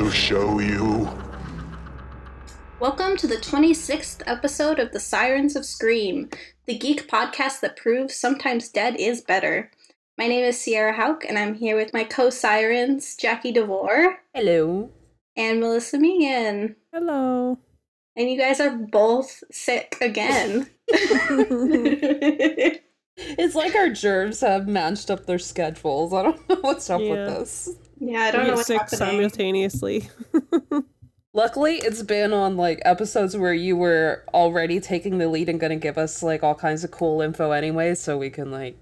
sights to show you. Welcome to the 26th episode of The Sirens of Scream, the geek podcast that proves sometimes dead is better. My name is Sierra Hauk, and I'm here with my co sirens, Jackie DeVore. Hello. And Melissa Megan. Hello. And you guys are both sick again. it's like our germs have matched up their schedules. I don't know what's up yeah. with this. Yeah, I don't know what's sick happening. simultaneously. Luckily, it's been on like episodes where you were already taking the lead and going to give us like all kinds of cool info anyway, so we can like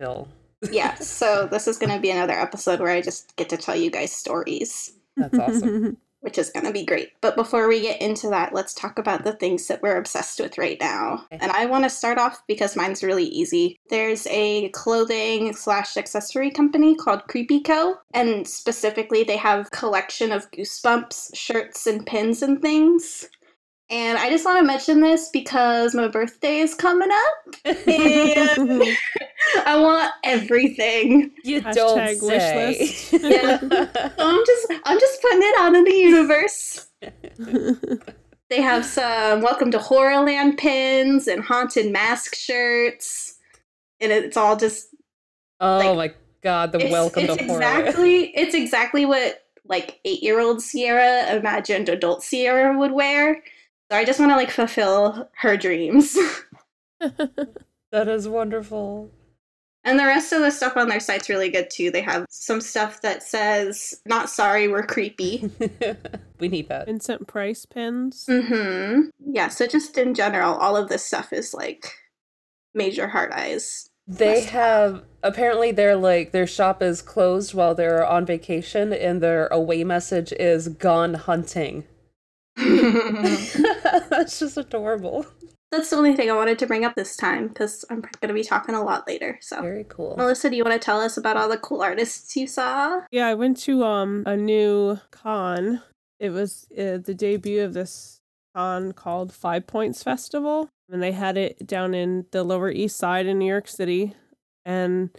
chill. yeah, so this is going to be another episode where I just get to tell you guys stories. That's awesome. Which is going to be great. But before we get into that, let's talk about the things that we're obsessed with right now. And I want to start off because mine's really easy. There's a clothing slash accessory company called Creepy Co. And specifically, they have collection of Goosebumps shirts and pins and things. And I just want to mention this because my birthday is coming up. I want everything. You Hashtag don't say. yeah. So I'm just I'm just putting it out in the universe. they have some welcome to Horrorland pins and haunted mask shirts. And it's all just Oh like, my god, the it's, welcome it's to exactly, horror. It's exactly what like eight year old Sierra imagined adult Sierra would wear. So I just want to like fulfill her dreams. that is wonderful. And the rest of the stuff on their site's really good too. They have some stuff that says, not sorry, we're creepy. we need that. Vincent Price pins. Mm-hmm. Yeah, so just in general, all of this stuff is like major hard eyes. They have apparently their like their shop is closed while they're on vacation and their away message is gone hunting. That's just adorable. That's the only thing I wanted to bring up this time because I'm going to be talking a lot later. So very cool. Melissa, do you want to tell us about all the cool artists you saw? Yeah, I went to um a new con. It was uh, the debut of this con called Five Points Festival, and they had it down in the Lower East Side in New York City, and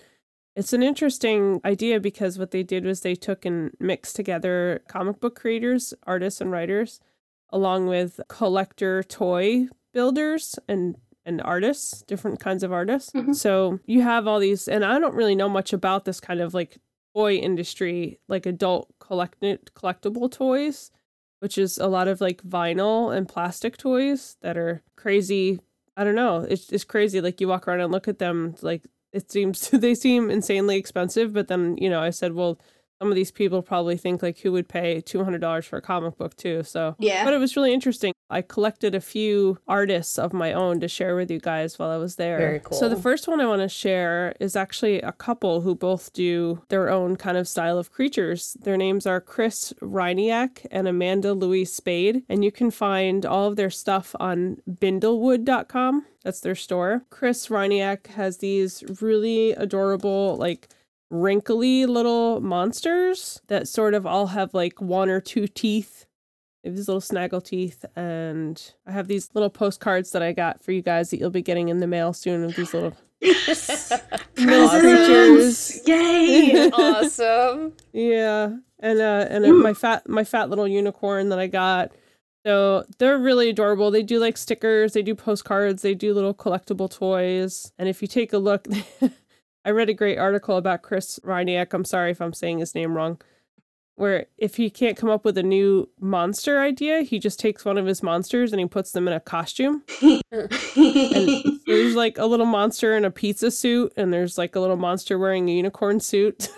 it's an interesting idea because what they did was they took and mixed together comic book creators, artists, and writers along with collector toy builders and and artists, different kinds of artists. Mm-hmm. So you have all these, and I don't really know much about this kind of like toy industry, like adult collect collectible toys, which is a lot of like vinyl and plastic toys that are crazy. I don't know. It's it's crazy. Like you walk around and look at them, like it seems they seem insanely expensive. But then you know, I said, well, some of these people probably think like who would pay $200 for a comic book too so. Yeah. But it was really interesting. I collected a few artists of my own to share with you guys while i was there. Very cool so the first one i want to share is actually a couple who both do their own kind of style of creatures. Their names are chris ryniak and amanda louise spayd and you can find all of their stuff on bindlewood.com that's their store. Chris ryniak has these really adorable like wrinkly little monsters that sort of all have like one or two teeth. They have these little snaggle teeth, and I have these little postcards that I got for you guys that you'll be getting in the mail soon of these little little creatures. Yay! awesome. Yeah, and uh, and my fat my fat little unicorn that I got. So they're really adorable. They do like stickers, they do postcards, they do little collectible toys. And if you take a look, I read a great article about Chris Ryniak. I'm sorry if I'm saying his name wrong. Where if he can't come up with a new monster idea, he just takes one of his monsters and he puts them in a costume. and there's like a little monster in a pizza suit, and there's like a little monster wearing a unicorn suit.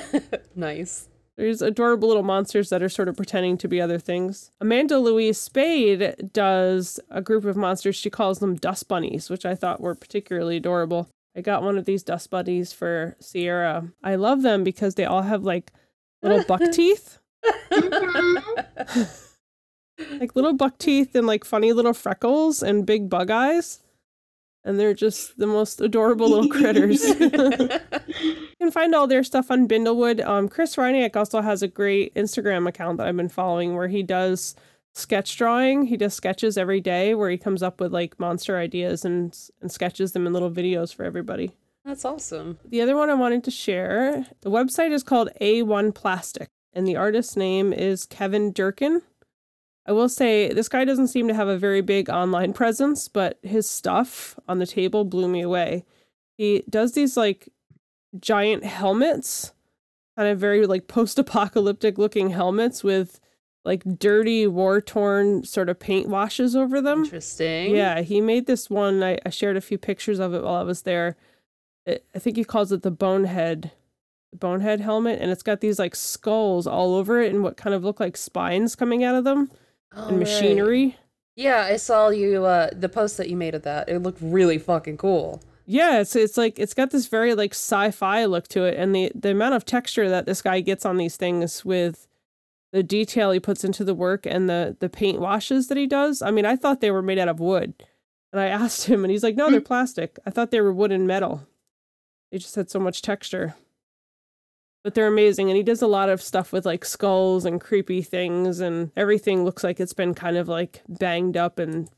nice. There's adorable little monsters that are sort of pretending to be other things. Amanda Louise Spayd does a group of monsters. She calls them dust bunnies, which I thought were particularly adorable. I got one of these dust buddies for Sierra. I love them because they all have like little buck teeth. like little buck teeth and like funny little freckles and big bug eyes. And they're just the most adorable little critters. you can find all their stuff on Bindlewood. Um, Chris Ryniak also has a great Instagram account that I've been following where he does sketch drawing. He does sketches every day where he comes up with like monster ideas and and sketches them in little videos for everybody. That's awesome. The other one I wanted to share, the website is called A1 Plastic. and the artist's name is Kevin Durkin. I will say this guy doesn't seem to have a very big online presence, but his stuff on the table blew me away. He does these like giant helmets, kind of very like post apocalyptic looking helmets with like dirty, war torn sort of paint washes over them. Interesting. Yeah, he made this one. I, I shared a few pictures of it while I was there. It, I think he calls it the bonehead, the bonehead helmet, and it's got these like skulls all over it and what kind of look like spines coming out of them Oh, and right. machinery. Yeah, I saw you uh the post that you made of that. It looked really fucking cool. Yeah, it's it's like it's got this very like sci-fi look to it, and the the amount of texture that this guy gets on these things with the detail he puts into the work and the the paint washes that he does. I mean, I thought they were made out of wood, and I asked him, and he's like, "No, they're hmm. plastic. I thought they were wood and metal. They just had so much texture." But they're amazing, and he does a lot of stuff with like skulls and creepy things, and everything looks like it's been kind of like banged up and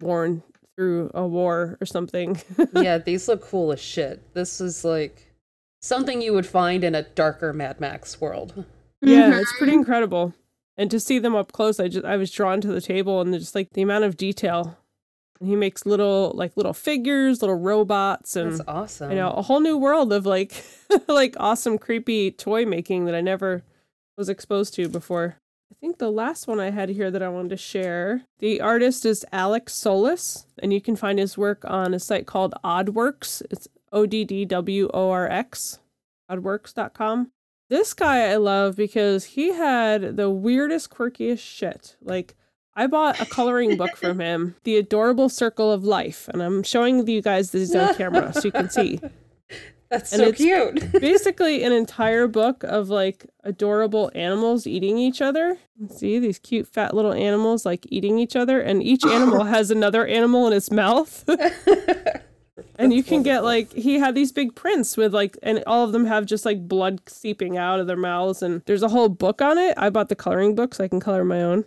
worn through a war or something. yeah, these look cool as shit. This is like something you would find in a darker Mad Max world. Yeah, it's pretty mm-hmm. incredible. And to see them up close, I just I was drawn to the table and just like the amount of detail. And he makes little like little figures, little robots, and That's awesome. You know a whole new world of like like awesome creepy toy making that I never was exposed to before. I think the last one I had here that I wanted to share. The artist is Alex Solis, and you can find his work on a site called Oddworx. It's O D D W O R X, oddworx.com. This guy I love because he had the weirdest, quirkiest shit. Like, I bought a coloring book from him, The Adorable Circle of Life, and I'm showing you guys this on camera so you can see. That's and so it's- cute. Basically, an entire book of like adorable animals eating each other. See these cute, fat little animals like eating each other, and each animal has another animal in its mouth. And you can get like he had these big prints with like and all of them have just like blood seeping out of their mouths and there's a whole book on it. I bought the coloring book so i can color my own.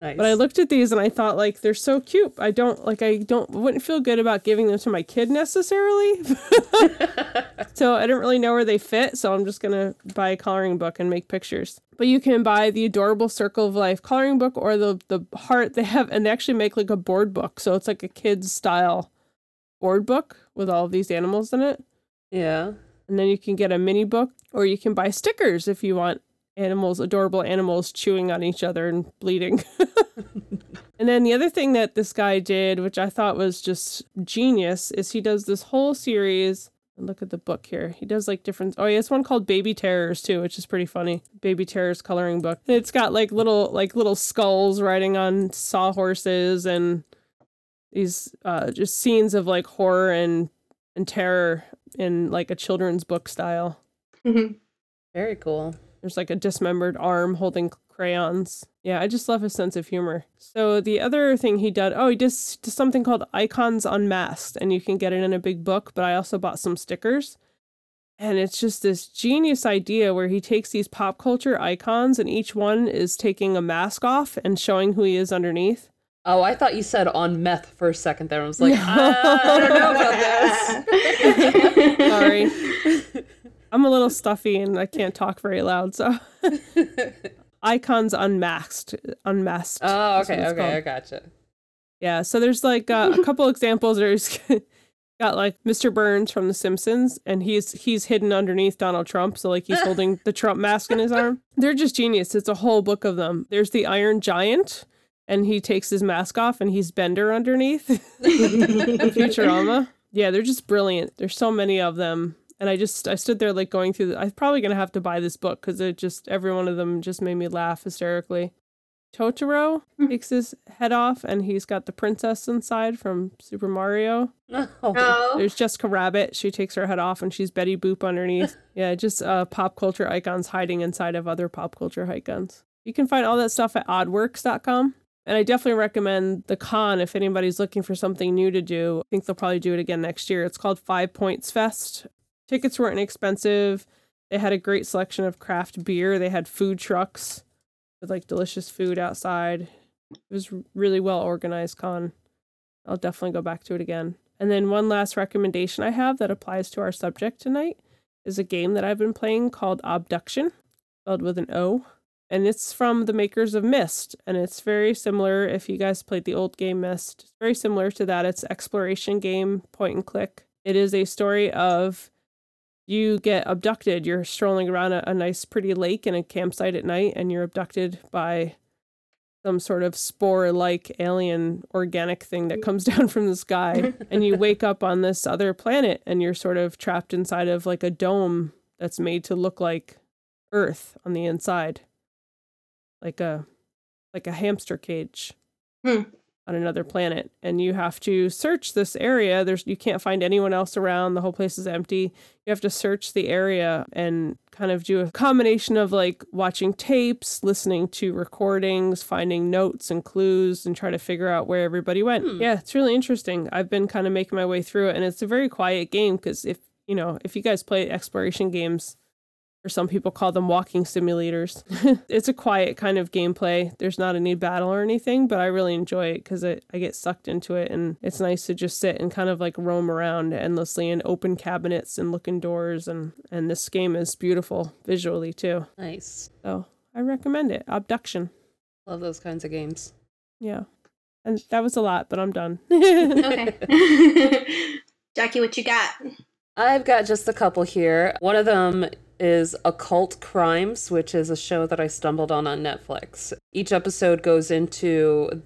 Nice. but i looked at these and i thought like they're so cute. I don't like i don't wouldn't feel good about giving them to my kid necessarily. So i didn't really know where they fit so i'm just gonna buy a coloring book and make pictures. But you can buy the adorable circle of life coloring book or the the heart they have and they actually make like a board book so it's like a kids style board book with all of these animals in it. Yeah. and then you can get a mini book or you can buy stickers if you want animals adorable animals chewing on each other and bleeding. And then the other thing that this guy did which i thought was just genius is he does this whole series. Look at the book here. He does like different oh yeah it's one called baby terrors too which is pretty funny. Baby terrors coloring book. It's got like little like little skulls riding on sawhorses and these uh just scenes of like horror and and terror in like a children's book style. Very cool. There's like a dismembered arm holding crayons. Yeah, I just love his sense of humor. So the other thing he did, oh, he did did something called Icons Unmasked, and you can get it in a big book. But I also bought some stickers, and it's just this genius idea where he takes these pop culture icons, and each one is taking a mask off and showing who he is underneath. Oh, I thought you said on meth for a second there. I was like, "Ah, I don't know about this. Sorry. I'm a little stuffy and I can't talk very loud, so icons unmasked, unmasked. oh, okay, okay, called. I gotcha. Yeah, so there's like uh, a couple examples. There's got like Mr. Burns from The Simpsons, and he's he's hidden underneath Donald Trump, so like he's holding the Trump mask in his arm. They're just genius. It's a whole book of them. There's the Iron Giant, and he takes his mask off, and he's Bender underneath. Futurama. Yeah, they're just brilliant. There's so many of them. And I just I stood there like going through the, I'm probably gonna have to buy this book because it just every one of them just made me laugh hysterically. Totoro takes his head off and he's got the princess inside from Super Mario. Oh. There's Jessica Rabbit. She takes her head off and she's Betty Boop underneath. yeah, just uh, pop culture icons hiding inside of other pop culture icons. You can find all that stuff at oddworx.com. And I definitely recommend the con if anybody's looking for something new to do. I think they'll probably do it again next year. It's called Five Points Fest. Tickets weren't expensive. They had a great selection of craft beer. They had food trucks with like delicious food outside. It was really well organized con. I'll definitely go back to it again. And then one last recommendation I have that applies to our subject tonight is a game that I've been playing called Obduction. spelled with an O. And it's from the makers of Myst, And it's very similar if you guys played the old game Myst, It's very similar to that. It's exploration game, point and click. It is a story of you get abducted. You're strolling around a, a nice, pretty lake in a campsite at night, and you're abducted by some sort of spore like alien organic thing that comes down from the sky. and you wake up on this other planet, and you're sort of trapped inside of like a dome that's made to look like Earth on the inside, like a like a hamster cage Hmm. on another planet. And you have to search this area. There's you can't find anyone else around. The whole place is empty. You have to search the area and kind of do a combination of like watching tapes, listening to recordings, finding notes and clues, and try to figure out where everybody went. Hmm. Yeah, it's really interesting. I've been kind of making my way through it, and it's a very quiet game because if you know if you guys play exploration games or some people call them walking simulators. it's a quiet kind of gameplay. There's not any battle or anything, but I really enjoy it because I, I get sucked into it and it's nice to just sit and kind of like roam around endlessly and open cabinets and look in doors and and this game is beautiful visually too. Nice. So I recommend it. Obduction. Love those kinds of games. Yeah. And that was a lot, but I'm done. Okay. Jackie, what you got? I've got just a couple here. One of them is Occult Crimes, which is a show that I stumbled on on Netflix. Each episode goes into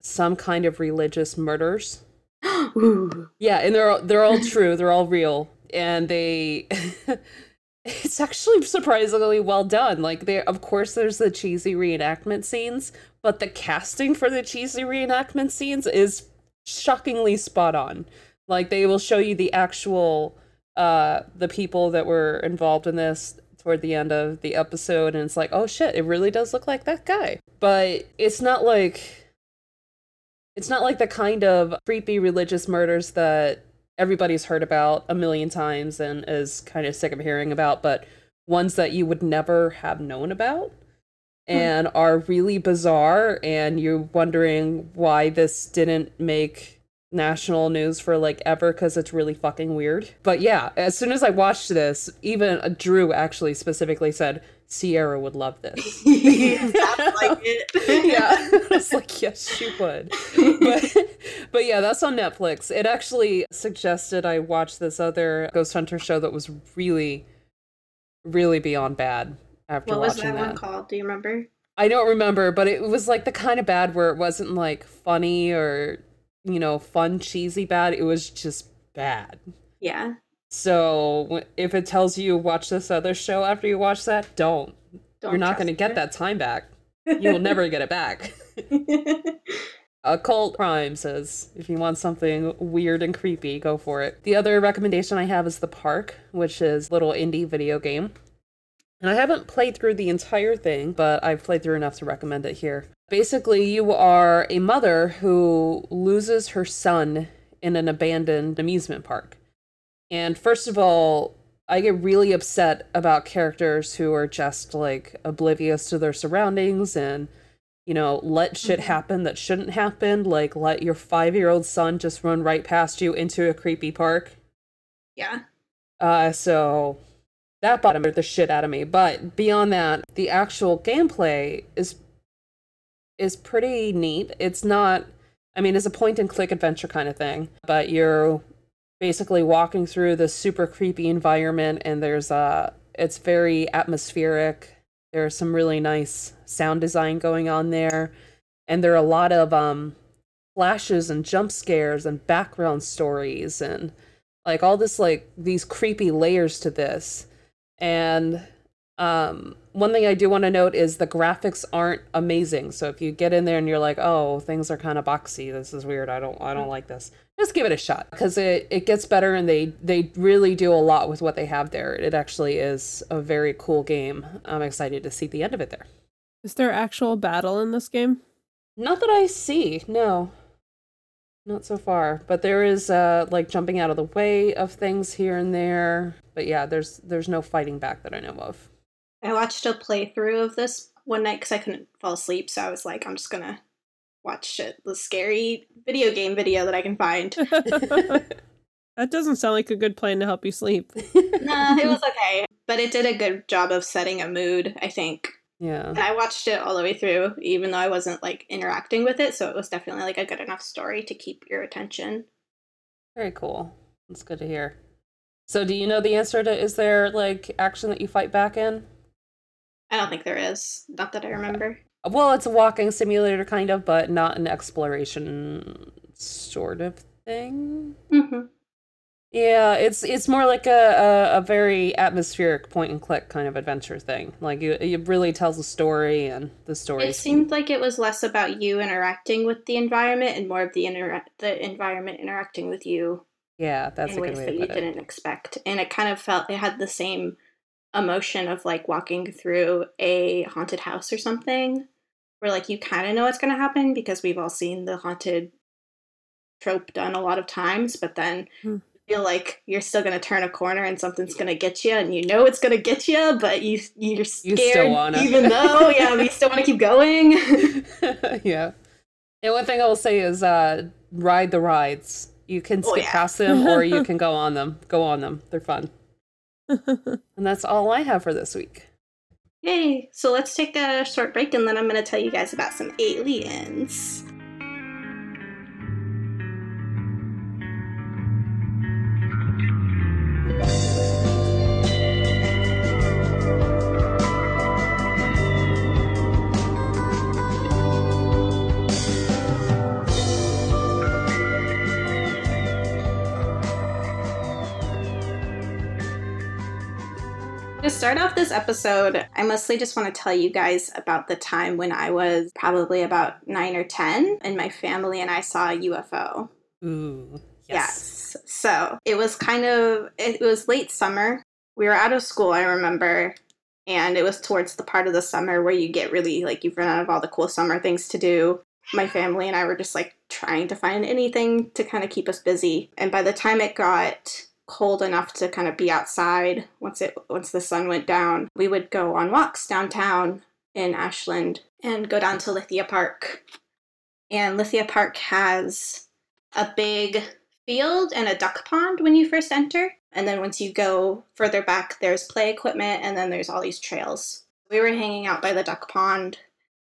some kind of religious murders. Yeah, and they're all, they're all true. They're all real, and they. it's actually surprisingly well done. Like there, of course, there's the cheesy reenactment scenes, but the casting for the cheesy reenactment scenes is shockingly spot on. Like they will show you the actual uh the people that were involved in this toward the end of the episode and it's like oh shit it really does look like that guy. But it's not like it's not like the kind of creepy religious murders that everybody's heard about a million times and is kind of sick of hearing about but ones that you would never have known about and are really bizarre and you're wondering why this didn't make national news for like ever because it's really fucking weird. But yeah, as soon as I watched this, even uh, Drew actually specifically said Sierra would love this. Like it. yeah, I was like, yes, she would. But, but yeah, that's on Netflix. It actually suggested I watch this other Ghost Hunter show that was really, really beyond bad. After What was watching that that, one called? Do you remember? I don't remember, but it was like the kind of bad where it wasn't like funny or you know fun cheesy bad. It was just bad. Yeah. So if it tells you watch this other show after you watch that, don't. Don't You're not going to get that time back. You will never get it back. Occult Crime says if you want something weird and creepy, go for it. The other recommendation I have is The Park, which is a little indie video game. And I haven't played through the entire thing, but I've played through enough to recommend it here. Basically, you are a mother who loses her son in an abandoned amusement park. And first of all, I get really upset about characters who are just like oblivious to their surroundings and you know, let shit happen that shouldn't happen, like let your 5-year-old son just run right past you into a creepy park. yeah. Uh so that bothered the shit out of me. But beyond that, the actual gameplay is is pretty neat. It's not I mean, it's a point and click adventure kind of thing, but you're basically walking through this super creepy environment and there's a it's very atmospheric. There's some really nice sound design going on there. And there are a lot of um flashes and jump scares and background stories and like all this like these creepy layers to this and um one thing i do want to note is the graphics aren't amazing. So if you get in there and you're like oh things are kind of boxy. This is weird. I don't i don't like this. Just give it a shot because it, it gets better and they they really do a lot with what they have there. It actually is a very cool game. I'm excited to see the end of it there. Is there actual battle in this game? not that i see no not so far but there is uh like jumping out of the way of things here and there but yeah there's there's no fighting back that i know of I watched a playthrough of this one night because I couldn't fall asleep, so I was like, I'm just gonna watch it, the scary video game video that I can find. that doesn't sound like a good plan to help you sleep. nah, it was okay. but it did a good job of setting a mood, I think. Yeah. And I watched it all the way through, even though I wasn't like interacting with it. So it was definitely like a good enough story to keep your attention. Very cool. That's good to hear. So, do you know the answer to is there like action that you fight back in? I don't think there is. Not that I remember. Well, it's a walking simulator kind of, but not an exploration sort of thing. hmm Yeah, it's it's more like a, a, a very atmospheric point and click kind of adventure thing. Like you, it really tells a story, and the story. It seemed like it was less about you interacting with the environment and more of the inter- the environment interacting with you yeah, that's in a ways good way that you it. didn't expect. And it kind of felt it had the same emotion of like walking through a haunted house or something, where like you kind of know what's going to happen because we've all seen the haunted trope done a lot of times, but then Hmm. You feel like you're still going to turn a corner and something's going to get you, and you know it's going to get you, but you you're scared, still even though yeah, you still want to keep going. yeah. And one thing I will say is uh ride the rides. You can Oh, skip yeah. past them or you can go on them. Go on them. They're fun. And that's all I have for this week. Yay! So let's take a short break and then I'm going to tell you guys about some aliens. This episode, I mostly just want to tell you guys about the time when I was probably about 9 or 10 and my family and I saw a UFO. Ooh. Yes. So it was kind of, it was late summer. We were out of school, I remember, and it was towards the part of the summer where you get really, like, you've run out of all the cool summer things to do. My family and I were just, like, trying to find anything to kind of keep us busy. And by the time it got cold enough to kind of be outside once it once the sun went down we would go on walks downtown in ashland and go down to lithia park and lithia park has a big field and a duck pond when you first enter. And then once you go further back, there's play equipment and then there's all these trails. We were hanging out by the duck pond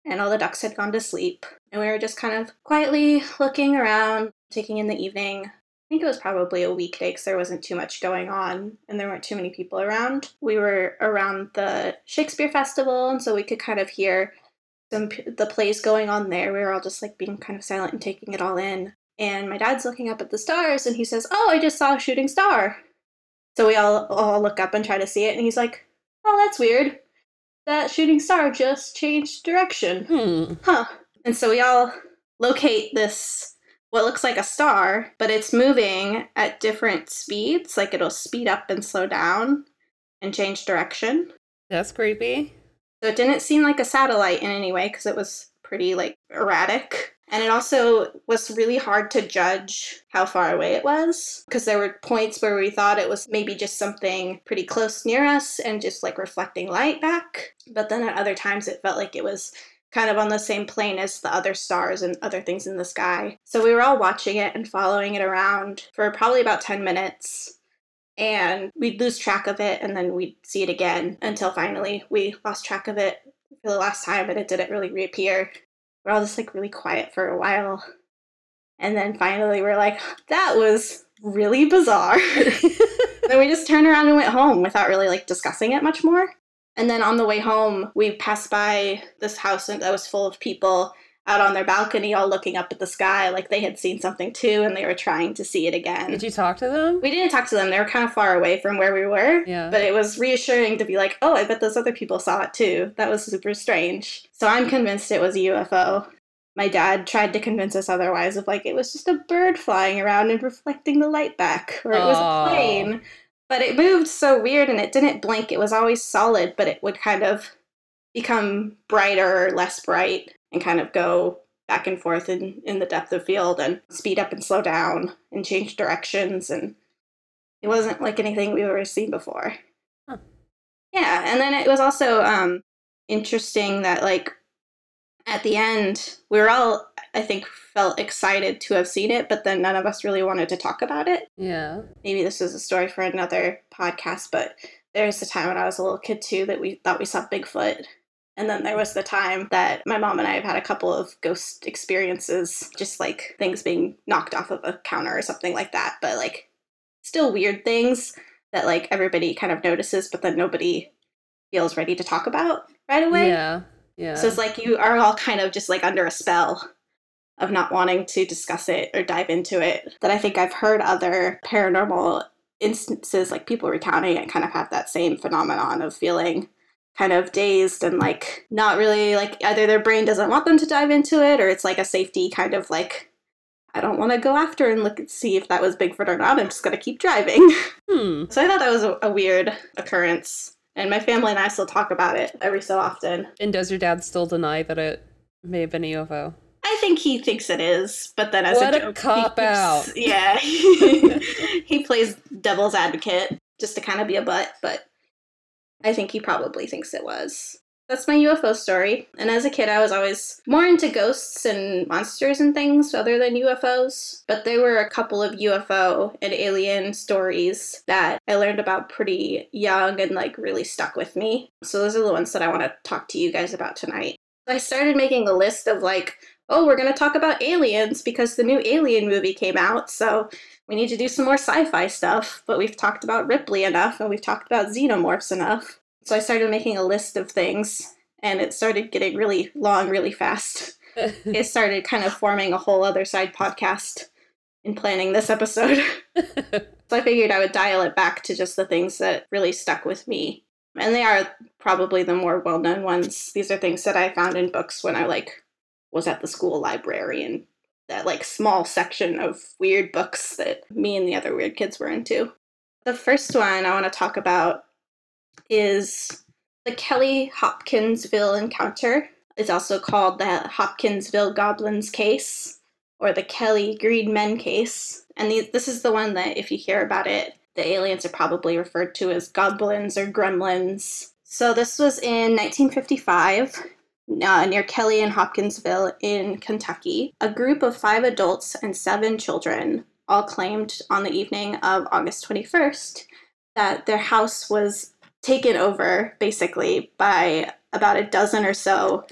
and all the ducks had gone to sleep. And we were just kind of quietly looking around, taking in the evening. I think it was probably a weekday because there wasn't too much going on and there weren't too many people around. We were around the Shakespeare Festival, and so we could kind of hear some p- the plays going on there. We were all just like being kind of silent and taking it all in. And my dad's looking up at the stars and he says, Oh, I just saw a shooting star. So we all, all look up and try to see it. And he's like, Oh, that's weird. That shooting star just changed direction. Hmm. Huh. And so we all locate this, what looks like a star, but it's moving at different speeds. Like it'll speed up and slow down and change direction. That's creepy. So it didn't seem like a satellite in any way because it was pretty like erratic. And it also was really hard to judge how far away it was because there were points where we thought it was maybe just something pretty close near us and just like reflecting light back. But then at other times it felt like it was kind of on the same plane as the other stars and other things in the sky. So we were all watching it and following it around for probably about 10 minutes and we'd lose track of it and then we'd see it again until finally we lost track of it for the last time and it didn't really reappear. We're all just like really quiet for a while. And then finally we're like, that was really bizarre. then we just turned around and went home without really like discussing it much more. And then on the way home, we passed by this house that was full of people out on their balcony, all looking up at the sky, like they had seen something too, and they were trying to see it again. Did you talk to them? We didn't talk to them. They were kind of far away from where we were. Yeah. But it was reassuring to be like, oh, I bet those other people saw it too. That was super strange. So I'm convinced it was a UFO. My dad tried to convince us otherwise of like it was just a bird flying around and reflecting the light back, or it was a plane. But it moved so weird and it didn't blink. It was always solid, but it would kind of become brighter or less bright and kind of go back and forth in, in the depth of field and speed up and slow down and change directions and it wasn't like anything we've ever seen before. Huh. Yeah, and then it was also um interesting that like at the end we were all I think felt excited to have seen it, but then none of us really wanted to talk about it Yeah. maybe this is a story for another podcast, but there was the time when I was a little kid too that we thought we saw Bigfoot. And then there was the time that my mom and I have had a couple of ghost experiences, just like things being knocked off of a counter or something like that. But like, still weird things that like everybody kind of notices, but then nobody feels ready to talk about right away. Yeah. Yeah. So it's like you are all kind of just like under a spell of not wanting to discuss it or dive into it. That I think I've heard other paranormal instances, like people recounting it, kind of have that same phenomenon of feeling kind of dazed and like not really like either their brain doesn't want them to dive into it or it's like a safety kind of like I don't want to go after and look and see if that was Bigfoot or not. I'm just going to keep driving. hmm. so I thought that was a, a weird occurrence. And my family and I still talk about it every so often. And does your dad still deny that it may have been a UFO? I think he thinks it is, but then as What a a joke, he cop keeps- out. Yeah, he plays devil's advocate just to kind of be a butt, but I think he probably thinks it was. That's my UFO story. And as a kid, I was always more into ghosts and monsters and things other than UFOs. But there were a couple of UFO and alien stories that I learned about pretty young and like really stuck with me. So those are the ones that I want to talk to you guys about tonight. I started making a list of like, oh, we're going to talk about aliens because the new Alien movie came out. So we need to do some more sci fi stuff. But we've talked about Ripley enough and we've talked about xenomorphs enough. So I started making a list of things and it started getting really long really fast. it started kind of forming a whole other side podcast in planning this episode. so I figured I would dial it back to just the things that really stuck with me. And they are probably the more well-known ones. These are things that I found in books when I like was at the school library and that like small section of weird books that me and the other weird kids were into. The first one I want to talk about is the Kelly Hopkinsville encounter. It's also called the Hopkinsville Goblins case or the Kelly Green Men case. And the, this is the one that, if you hear about it, the aliens are probably referred to as goblins or gremlins. So this was in 1955 uh, near Kelly and Hopkinsville in Kentucky. A group of five adults and seven children all claimed on the evening of August 21st that their house was taken over basically by about a dozen or so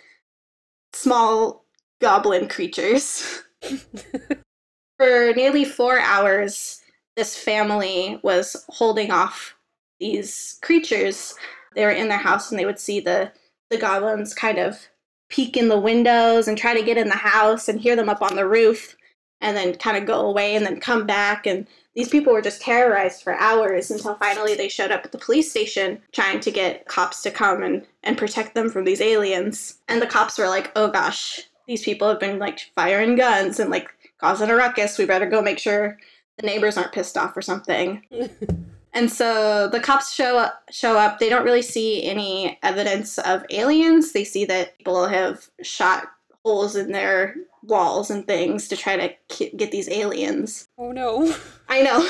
small goblin creatures. For nearly four hours, this family was holding off these creatures. They were in their house and they would see the, the goblins kind of peek in the windows and try to get in the house and hear them up on the roof and then kind of go away and then come back. And these people were just terrorized for hours until finally they showed up at the police station trying to get cops to come and, and protect them from these aliens. And the cops were like, oh gosh, these people have been like firing guns and like causing a ruckus. We better go make sure the neighbors aren't pissed off or something. And so the cops show up, show up. They don't really see any evidence of aliens. They see that people have shot holes in their walls and things to try to ki- get these aliens. oh no. I know,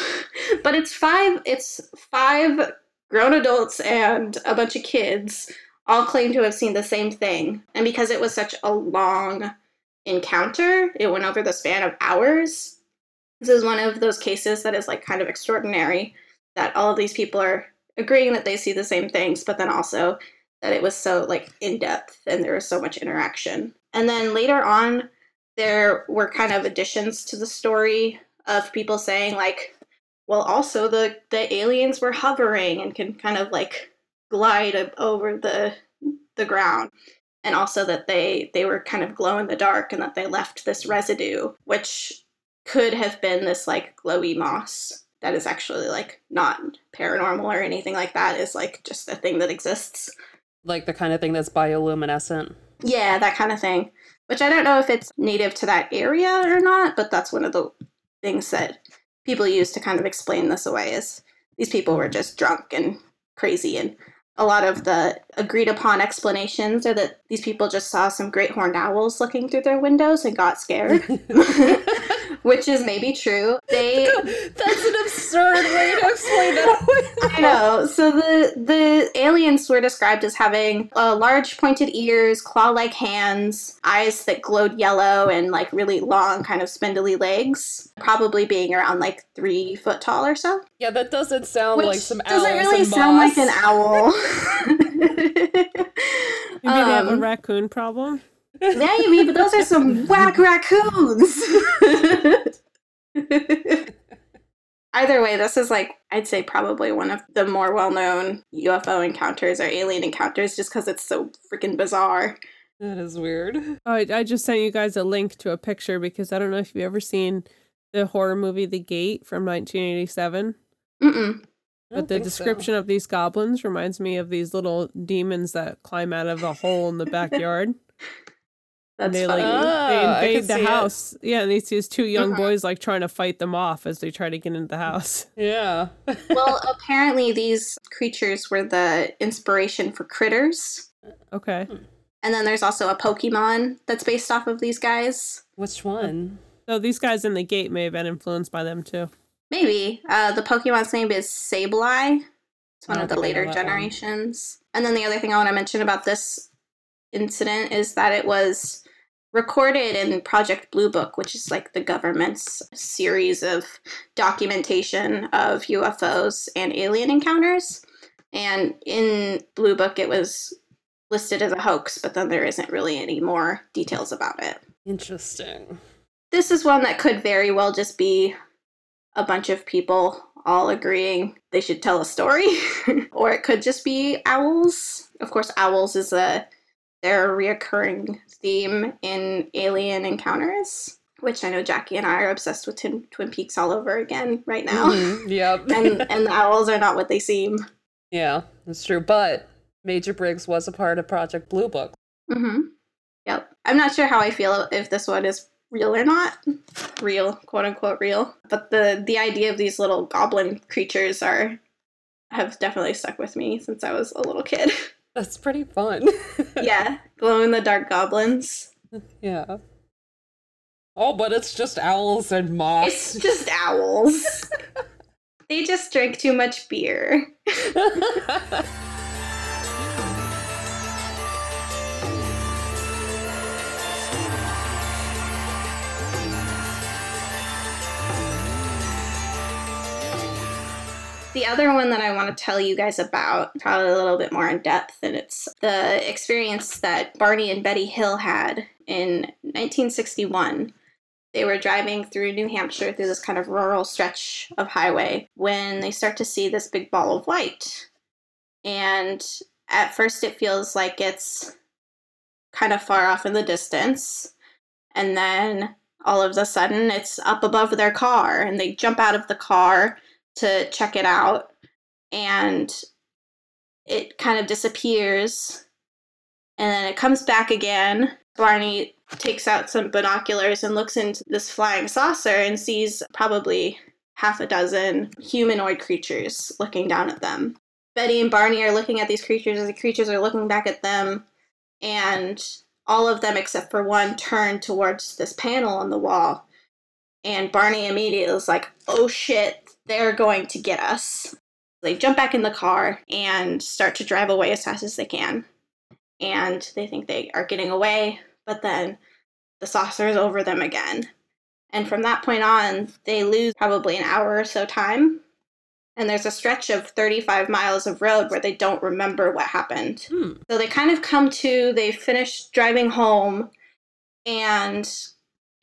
but it's five. It's five grown adults and a bunch of kids all claim to have seen the same thing. And because it was such a long encounter, it went over the span of hours. This is one of those cases that is like kind of extraordinary that all of these people are agreeing that they see the same things, but then also that it was so like in depth and there was so much interaction. And then later on, there were kind of additions to the story of people saying like, well, also the the aliens were hovering and can kind of like glide over the the ground, and also that they they were kind of glow in the dark and that they left this residue, which could have been this like glowy moss that is actually like not paranormal or anything like that. Is like just a thing that exists. Like the kind of thing that's bioluminescent. Yeah, that kind of thing. Which I don't know if it's native to that area or not, but that's one of the things that people use to kind of explain this away is these people were mm. just drunk and crazy and a lot of the agreed upon explanations are that these people just saw some great horned owls looking through their windows and got scared. which is maybe true. They That's an absurd way to explain that. I know. So the the aliens were described as having uh, large pointed ears, claw-like hands, eyes that glowed yellow, and like really long, kind of spindly legs. Probably being around like three foot tall or so. Yeah, that doesn't sound Which like some doesn't really sound like an owl. Maybe they have a Um, raccoon problem. Maybe, but those are some whack raccoons. Either way, this is like, I'd say probably one of the more well known UFO encounters or alien encounters just because it's so freaking bizarre. That is weird. Oh, I, I just sent you guys a link to a picture because I don't know if you've ever seen the horror movie The Gate from 1987. Mm-mm. I But the think so. description of these goblins reminds me of these little demons that climb out of a hole in the backyard. That's they funny. like Ah, they invade the see it. house. Yeah, and these these two young Mhm. boys like trying to fight them off as they try to get into the house. Yeah. well, apparently, these creatures were the inspiration for critters. Okay. And then there's also a Pokemon that's based off of these guys. Which one? So these guys in the gate may have been influenced by them too. Maybe. Uh, the Pokemon's name is Sableye. It's one of the think I know later that one. generations. And then the other thing I want to mention about this incident is that it was recorded in Project Blue Book, which is like the government's series of documentation of UFOs and alien encounters. And in Blue Book, it was listed as a hoax, but then there isn't really any more details about it. Interesting. This is one that could very well just be a bunch of people all agreeing they should tell a story, or it could just be owls. Of course, owls is a they're a reoccurring theme in Alien Encounters, which I know Jackie and I are obsessed with Twin, Twin Peaks all over again right now. Mhm, Yep. and and the owls are not what they seem. yeah, that's true. But Major Briggs was a part of Project Blue Book. Mm-hmm. Yep. I'm not sure how I feel if this one is real or not. Real, quote unquote real. But the the idea of these little goblin creatures are have definitely stuck with me since I was a little kid. That's pretty fun. yeah. Glow in the dark goblins. yeah. Oh, but it's just owls and moss It's just owls. they just drank too much beer. The other one that I want to tell you guys about, probably a little bit more in depth, and it's the experience that Barney and Betty Hill had in 1961. They were driving through New Hampshire through this kind of rural stretch of highway when they start to see this big ball of light. And at first, it feels like it's kind of far off in the distance. And then all of a sudden, it's up above their car, and they jump out of the car to check it out and it kind of disappears and then it comes back again. Barney takes out some binoculars and looks into this flying saucer and sees probably half a dozen humanoid creatures looking down at them. Betty and barney are looking at these creatures and the creatures are looking back at them and all of them except for one turn towards this panel on the wall. And barney immediately is like oh shit they're going to get us. They jump back in the car and start to drive away as fast as they can. And they think they are getting away, but then the saucer is over them again. And from that point on, they lose probably an hour or so time. And there's a stretch of 35 miles of road where they don't remember what happened. Hmm. So they kind of come to, they finish driving home and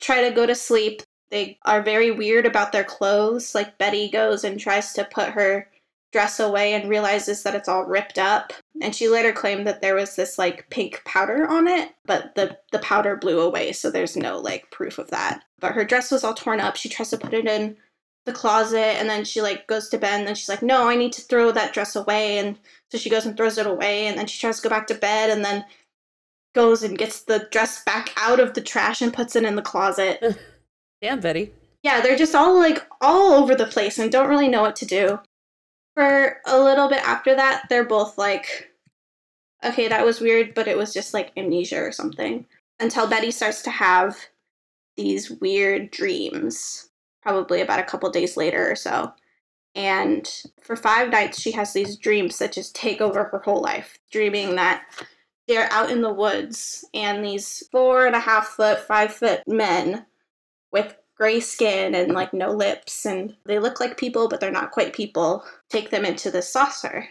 try to go to sleep. They are very weird about their clothes. Like Betty goes and tries to put her dress away and realizes that it's all ripped up. And she later claimed that there was this like pink powder on it, but the the powder blew away, so there's no like proof of that. But her dress was all torn up. She tries to put it in the closet and then she like goes to bed and then she's like, "No, I need to throw that dress away." And so she goes and throws it away and then she tries to go back to bed and then goes and gets the dress back out of the trash and puts it in the closet. Damn, Betty. Yeah, they're just all like all over the place and don't really know what to do. For a little bit after that, they're both like, okay, that was weird, but it was just like amnesia or something. Until Betty starts to have these weird dreams, probably about a couple days later or so. And for five nights, she has these dreams that just take over her whole life, dreaming that they're out in the woods and these four and a half foot, five foot men with gray skin and like no lips, and they look like people, but they're not quite people, take them into the saucer.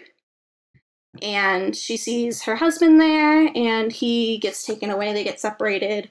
And she sees her husband there, and he gets taken away, they get separated.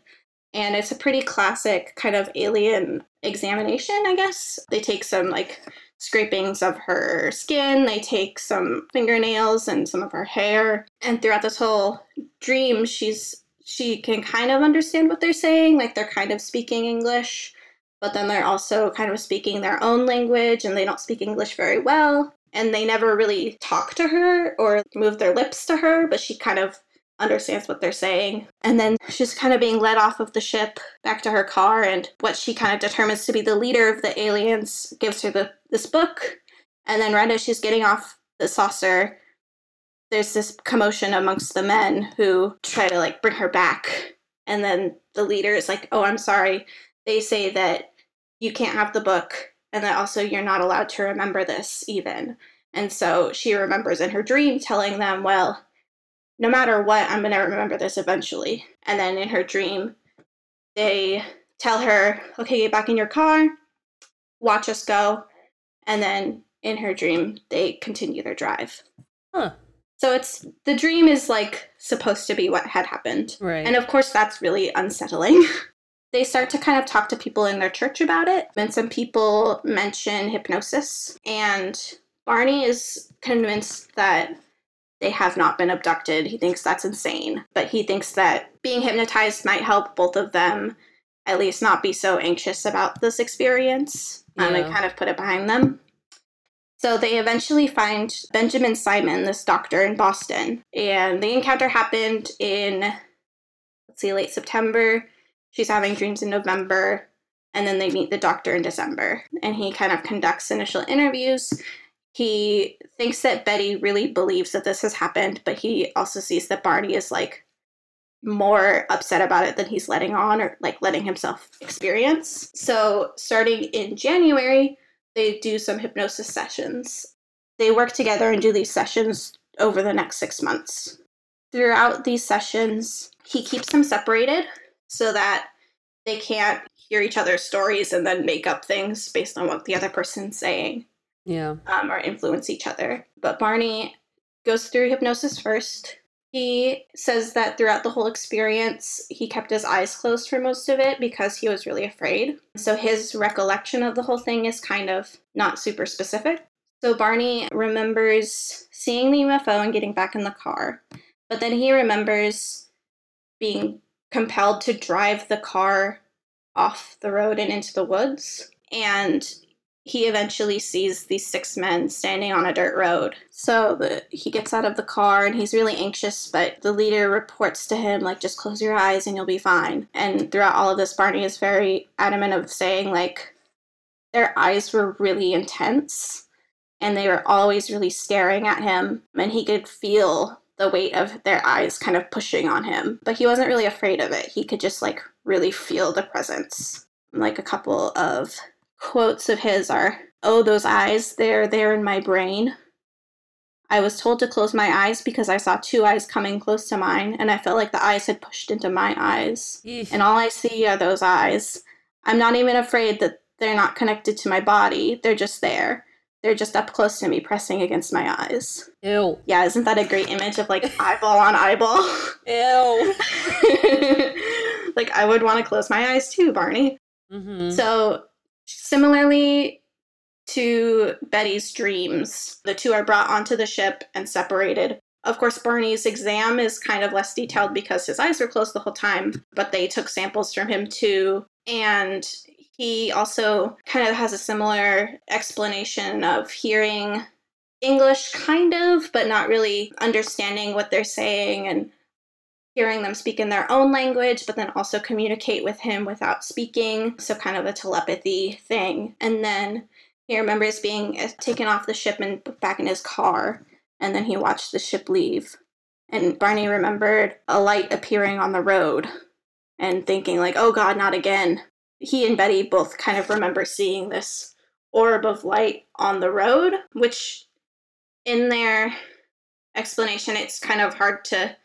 And it's a pretty classic kind of alien examination, I guess. They take some like scrapings of her skin. They take some fingernails and some of her hair. And throughout this whole dream, she's she can kind of understand what they're saying, like they're kind of speaking English, but then they're also kind of speaking their own language and they don't speak English very well. And they never really talk to her or move their lips to her, but she kind of understands what they're saying. And then she's kind of being led off of the ship back to her car, and what she kind of determines to be the leader of the aliens gives her the this book. And then right as she's getting off the saucer, there's this commotion amongst the men who try to like bring her back. And then the leader is like, "Oh, I'm sorry. They say that you can't have the book, and that also you're not allowed to remember this even." And so she remembers in her dream telling them, "Well." no matter what, I'm going to remember this eventually. And then in her dream, they tell her, okay, get back in your car, watch us go. And then in her dream, they continue their drive. Huh. So it's the dream is like supposed to be what had happened. Right. And of course, that's really unsettling. they start to kind of talk to people in their church about it. And some people mention hypnosis. And Barney is convinced that they have not been abducted. He thinks that's insane. But he thinks that being hypnotized might help both of them at least not be so anxious about this experience um, and Yeah. kind of put it behind them. So they eventually find Benjamin Simon, this doctor in Boston. And the encounter happened in, let's see, late September. She's having dreams in November. And then they meet the doctor in December. And he kind of conducts initial interviews. He thinks that Betty really believes that this has happened, but he also sees that Barney is like more upset about it than he's letting on or like letting himself experience. So, starting in January, they do some hypnosis sessions. They work together and do these sessions over the next six months. Throughout these sessions, he keeps them separated so that they can't hear each other's stories and then make up things based on what the other person's saying Yeah. um, or influence each other. But Barney goes through hypnosis first. He says that throughout the whole experience, he kept his eyes closed for most of it because he was really afraid. So his recollection of the whole thing is kind of not super specific. So Barney remembers seeing the UFO and getting back in the car, but then he remembers being compelled to drive the car off the road and into the woods. And he eventually sees these six men standing on a dirt road. So the, he gets out of the car and he's really anxious, but the leader reports to him, like, just close your eyes and you'll be fine. And throughout all of this, Barney is very adamant of saying, like, their eyes were really intense and they were always really staring at him, and he could feel the weight of their eyes kind of pushing on him. But he wasn't really afraid of it. He could just, like, really feel the presence. Like, a couple of quotes of his are Oh, those eyes, they're there in my brain. I was told to close my eyes because I saw two eyes coming close to mine, and I felt like the eyes had pushed into my eyes. Yeesh. And all I see are those eyes. I'm not even afraid that they're not connected to my body, they're just there. They're just up close to me, pressing against my eyes. Ew. Yeah, isn't that a great image of like eyeball on eyeball? Ew. like, I would want to close my eyes too, Barney. Mm-hmm. So, similarly to Betty's dreams, the two are brought onto the ship and separated. Of course, Barney's exam is kind of less detailed because his eyes were closed the whole time, but they took samples from him too. And he also kind of has a similar explanation of hearing English, kind of, but not really understanding what they're saying and hearing them speak in their own language, but then also communicate with him without speaking. So, kind of a telepathy thing. And then he remembers being uh, taken off the ship and back in his car. And then he watched the ship leave. And Barney remembered a light appearing on the road and thinking, like, oh God, not again. he and Betty both kind of remember seeing this orb of light on the road, which in their explanation, it's kind of hard to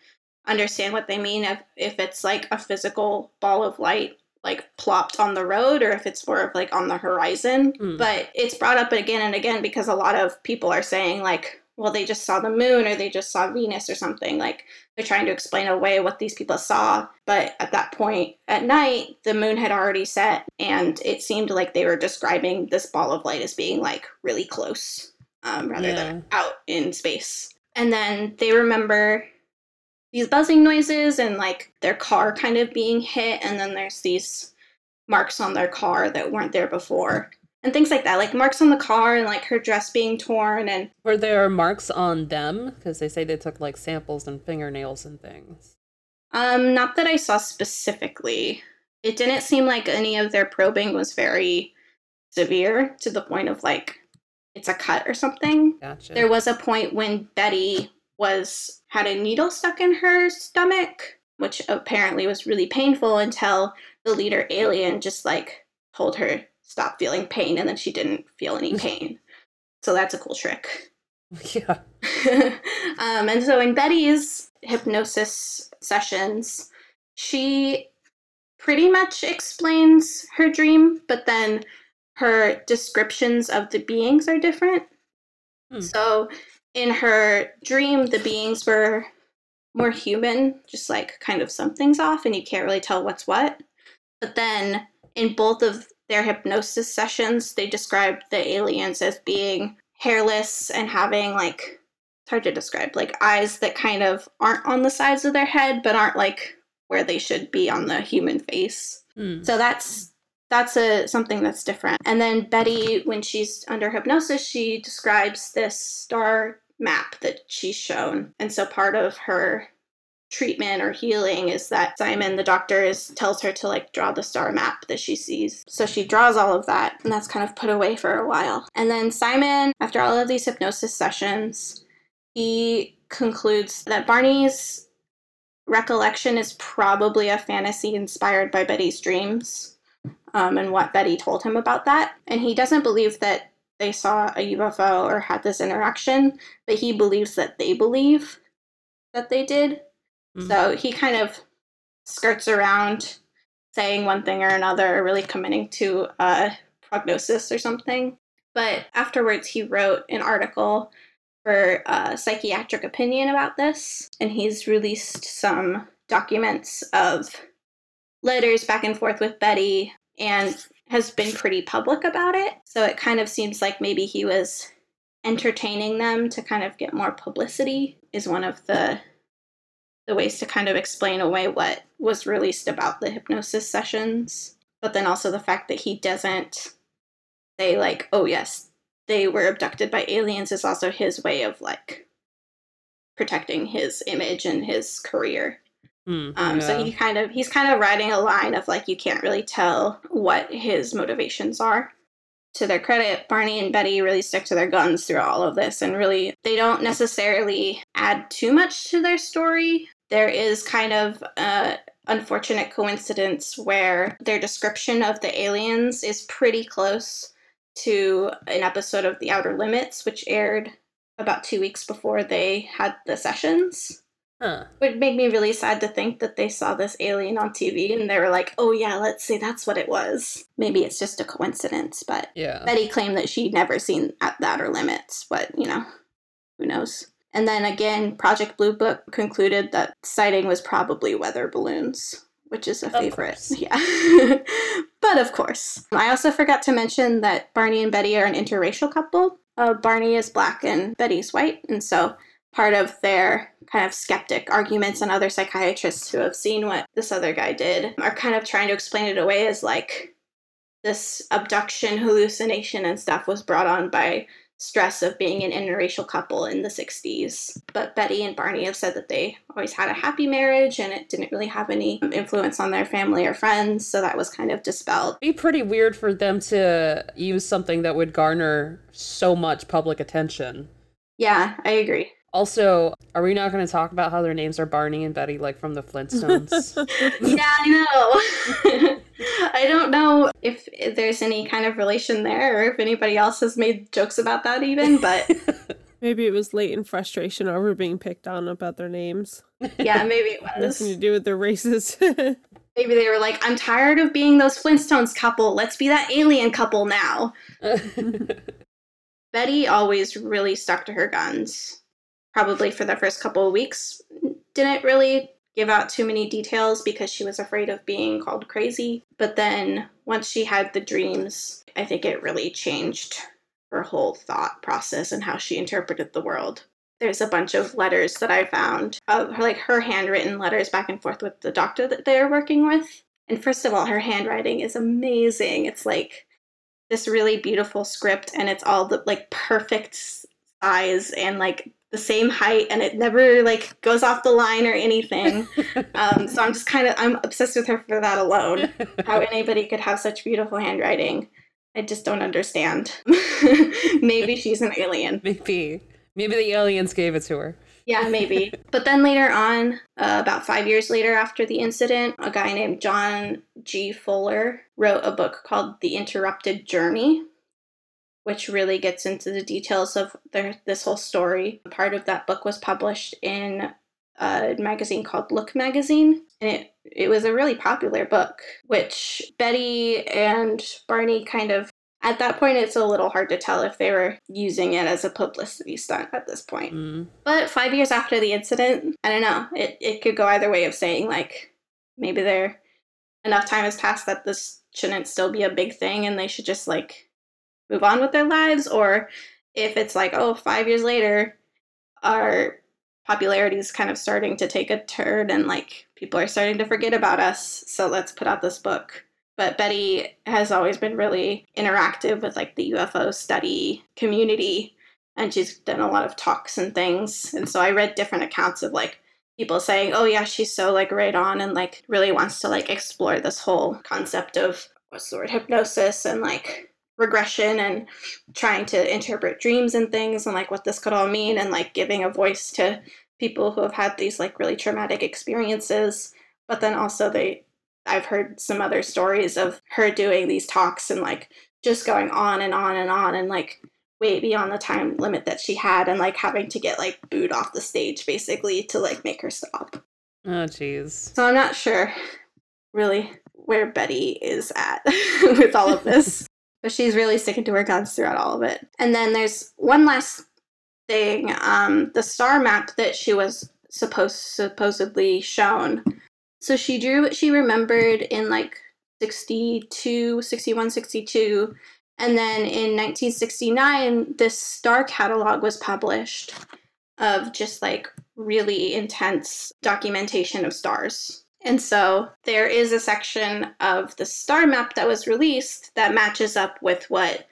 understand what they mean if, if it's like a physical ball of light like plopped on the road or if it's more of like on the horizon. Mm. But it's brought up again and again because a lot of people are saying like, well, they just saw the moon or they just saw Venus or something. Like they're trying to explain away what these people saw. But at that point at night, the moon had already set and it seemed like they were describing this ball of light as being like really close um, rather than out in space. And then they remember these buzzing noises and like their car kind of being hit and then there's these marks on their car that weren't there before and things like that like marks on the car and like her dress being torn and Were there marks on them? Because they say they took like samples and fingernails and things. um not that i saw specifically it didn't seem like any of their probing was very severe to the point of like it's a cut or something Gotcha. There was a point when Betty was had a needle stuck in her stomach, which apparently was really painful until the leader alien just like told her stop feeling pain and then she didn't feel any pain. so that's a cool trick. yeah. um, and so in Betty's hypnosis sessions, she pretty much explains her dream, but then her descriptions of the beings are different. Hmm. So in her dream, the beings were more human, just like kind of something's off, and you can't really tell what's what. But then in both of their hypnosis sessions, they described the aliens as being hairless and having like it's hard to describe like eyes that kind of aren't on the sides of their head but aren't like where they should be on the human face Hmm. so that's that's a something that's different and then betty when she's under hypnosis she describes this star map that she's shown and so part of her treatment or healing is that Simon, the doctor, is tells her to like draw the star map that she sees. So she draws all of that, and that's kind of put away for a while. And then Simon, after all of these hypnosis sessions, he concludes that Barney's recollection is probably a fantasy inspired by Betty's dreams um, and what Betty told him about that. And he doesn't believe that they saw a UFO or had this interaction, but he believes that they believe that they did. Mhm. So he kind of skirts around saying one thing or another, or really committing to a prognosis or something. But afterwards, he wrote an article for a psychiatric opinion about this, and he's released some documents of letters back and forth with Betty and has been pretty public about it. So it kind of seems like maybe he was entertaining them to kind of get more publicity is one of the the ways to kind of explain away what was released about the hypnosis sessions but then also the fact that he doesn't say like oh yes they were abducted by aliens is also his way of like protecting his image and his career Hmm. um, so he kind of he's kind of riding a line of like you can't really tell what his motivations are to their credit, Barney and Betty really stick to their guns through all of this, and really they don't necessarily add too much to their story. There is kind of a unfortunate coincidence where their description of the aliens is pretty close to an episode of The Outer Limits, which aired about two weeks before they had the sessions. Huh. Would make me really sad to think that they saw this alien on TV and they were like, "Oh yeah, let's see, that's what it was." Maybe it's just a coincidence, but Yeah. Betty claimed that she'd never seen at the outer limits, but you know, who knows? And then again, Project Blue Book concluded that sighting was probably weather balloons, which is a Of favorite. course. Yeah. but of course. I also forgot to mention that Barney and Betty are an interracial couple. Uh, Barney is black and Betty's white, and so part of their kind of skeptic arguments and other psychiatrists who have seen what this other guy did are kind of trying to explain it away as like this abduction hallucination and stuff was brought on by stress of being an interracial couple in the 60s. But Betty and Barney have said that they always had a happy marriage and it didn't really have any influence on their family or friends, so that was kind of dispelled. be pretty weird for them to use something that would garner so much public attention. Yeah, I agree. Also, are we not going to talk about how their names are Barney and Betty, like from the Flintstones? yeah, I know. I don't know if there's any kind of relation there or if anybody else has made jokes about that even, but Maybe it was late in frustration over being picked on about their names. yeah, maybe it was. Nothing to do with their races. Maybe they were like, I'm tired of being those Flintstones couple. Let's be that alien couple now. Betty always really stuck to her guns. Probably for the first couple of weeks. Didn't really give out too many details because she was afraid of being called crazy. But then once she had the dreams, I think it really changed her whole thought process and how she interpreted the world. There's a bunch of letters that I found of like her handwritten letters back and forth with the doctor that they're working with. And first of all, her handwriting is amazing. It's like this really beautiful script and it's all the like perfect size and like the same height and it never like goes off the line or anything. um, so I'm just kind of I'm obsessed with her for that alone. How anybody could have such beautiful handwriting. I just don't understand. maybe she's an alien. maybe. Maybe the aliens gave it to her. Yeah, maybe. but then later on, uh, about five years later after the incident, a guy named John G. Fuller wrote a book called The Interrupted Journey, which really gets into the details of their, this whole story. Part of that book was published in a magazine called Look Magazine, and it it was a really popular book, which Betty and Barney kind of at that point it's a little hard to tell if they were using it as a publicity stunt at this point. Mm. But five years after the incident, I don't know. It it could go either way of saying like maybe there enough time has passed that this shouldn't still be a big thing and they should just like move on with their lives, or if it's like, oh, five years later, our popularity is kind of starting to take a turn and like people are starting to forget about us. So let's put out this book. But Betty has always been really interactive with like the UFO study community and she's done a lot of talks and things. And so I read different accounts of like people saying, "Oh yeah, she's so like right on and like really wants to like explore this whole concept of what's the word hypnosis and like regression and trying to interpret dreams and things and like what this could all mean and like giving a voice to people who have had these like really traumatic experiences. But then also they i've heard some other stories of her doing these talks and like just going on and on and on and like way beyond the time limit that she had and like having to get like booed off the stage basically to like make her stop. Oh, jeez. so i'm not sure really where betty is at with all of this but she's really sticking to her guns throughout all of it. And then there's one last thing um, the star map that she was supposed supposedly shown. So she drew what she remembered in like 62, 61, 62. And then in 1969, this star catalog was published of just like really intense documentation of stars. And so there is a section of the star map that was released that matches up with what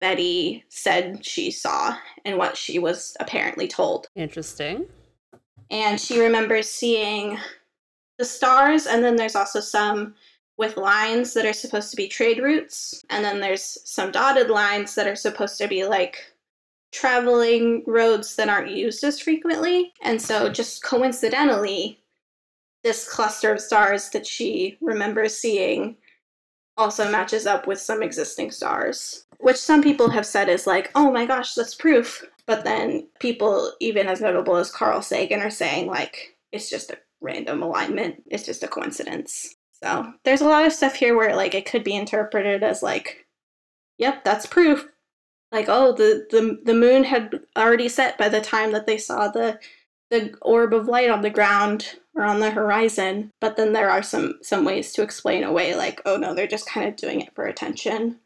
Betty said she saw and what she was apparently told. Interesting. And she remembers seeing the stars, and then there's also some with lines that are supposed to be trade routes, and then there's some dotted lines that are supposed to be like traveling roads that aren't used as frequently. And so, just coincidentally, this cluster of stars that she remembers seeing also matches up with some existing stars, which some people have said is like, oh my gosh, that's proof. But then people, even as notable as Carl Sagan, are saying like, it's just a random alignment, it's just a coincidence. So there's a lot of stuff here where like it could be interpreted as like, yep, that's proof. Like, oh, the, the the moon had already set by the time that they saw the the orb of light on the ground or on the horizon but then there are some some ways to explain away like oh no they're just kind of doing it for attention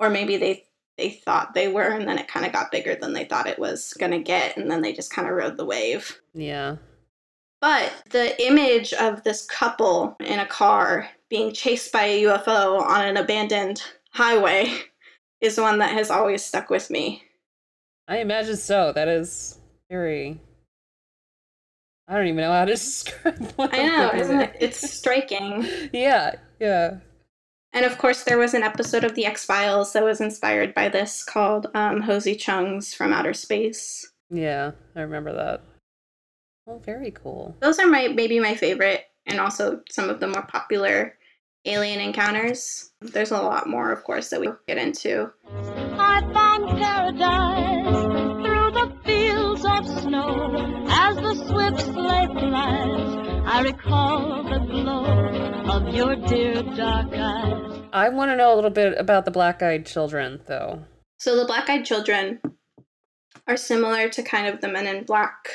or maybe they they thought they were and then it kind of got bigger than they thought it was going to get and then they just kind of rode the wave Yeah. but the image of this couple in a car being chased by a UFO on an abandoned highway is one that has always stuck with me I imagine so. That is very. I don't even know how to describe what i know isn't it it's striking Yeah, yeah. And of course, there was an episode of The X Files that was inspired by this called um, Jose Chung's From Outer Space. Yeah, I remember that. Oh, very cool. Those are my maybe my favorite, and also some of the more popular alien encounters. There's a lot more, of course, that we will get into. I found paradise the swift sleigh. I recall the glow of your dear dark eyes. I want to know a little bit about the black eyed children, though. So the black eyed children are similar to kind of the men in black.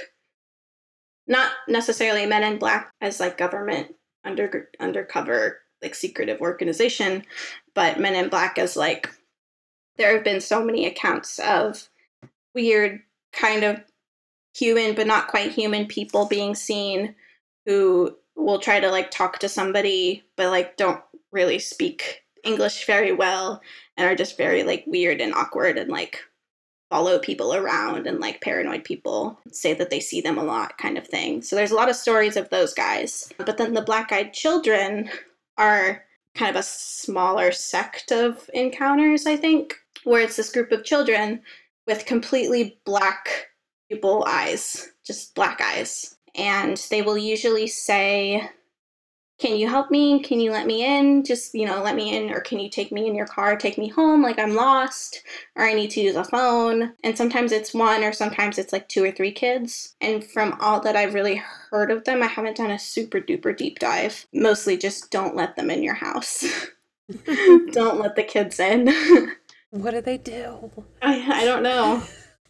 Not necessarily men in black as like government under undercover like secretive organization, but men in black as like there have been so many accounts of weird kind of human but not quite human people being seen who will try to like talk to somebody but like don't really speak English very well and are just very like weird and awkward and like follow people around and like paranoid people say that they see them a lot kind of thing. So there's a lot of stories of those guys. But then the black-eyed children are kind of a smaller sect of encounters, I think, where it's this group of children with completely black pupil eyes, just black eyes. And they will usually say can you help me? Can you let me in? Just, you know, let me in. Or can you take me in your car, take me home? Like I'm lost, or I need to use a phone. And sometimes it's one, or sometimes it's like two or three kids. And from all that I've really heard of them, I haven't done a super duper deep dive. Mostly just don't let them in your house. don't let the kids in. what do they do? I, I don't know.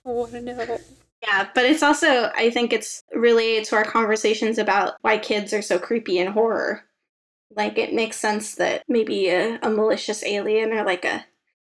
I want to know. Yeah, but it's also, I think it's related to our conversations about why kids are so creepy in horror. Like, it makes sense that maybe a, a malicious alien or like a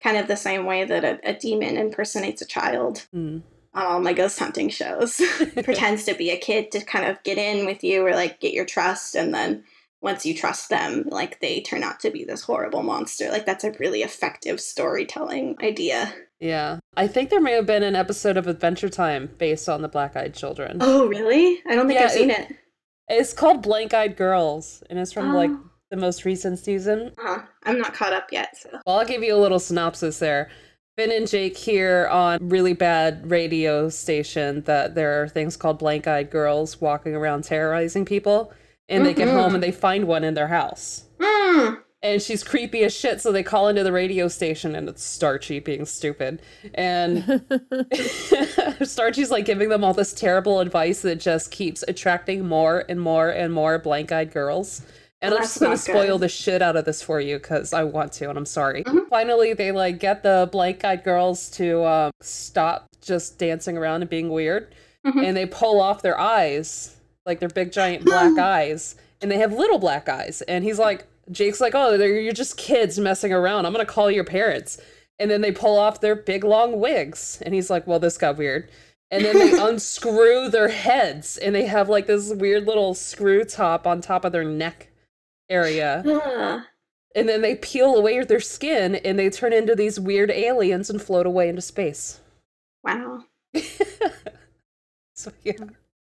kind of the same way that a, a demon impersonates a child Mm. on all my ghost hunting shows pretends to be a kid to kind of get in with you or like get your trust. And then once you trust them, like they turn out to be this horrible monster. Like, that's a really effective storytelling idea. Yeah. I think there may have been an episode of Adventure Time based on the Black Eyed Children. Oh, really? I don't think Yeah, I've seen it- it. It's called Blank Eyed Girls, and it's from like Oh. the most recent season. Uh, I'm not caught up yet, so. Well, I'll give you a little synopsis there. Finn and Jake hear on really bad radio station that there are things called blank eyed girls walking around terrorizing people. And they get home and they find one in their house. Hmm. And she's creepy as shit, so they call into the radio station and it's Starchy being stupid. And Starchy's like giving them all this terrible advice that just keeps attracting more and more and more blank eyed girls. And I'm just gonna spoil good. the shit out of this for you because I want to, and I'm sorry. Mhm. Finally, they like get the blank eyed girls to um, stop just dancing around and being weird, Mhm. and they pull off their eyes, like their big giant black eyes, and they have little black eyes. And he's like, Jake's like, oh, you're just kids messing around. I'm gonna call your parents. And then they pull off their big long wigs, and he's like, well, this got weird. And then they unscrew their heads, and they have like this weird little screw top on top of their neck area. And then they peel away their skin, and they turn into these weird aliens and float away into space. Wow. so yeah,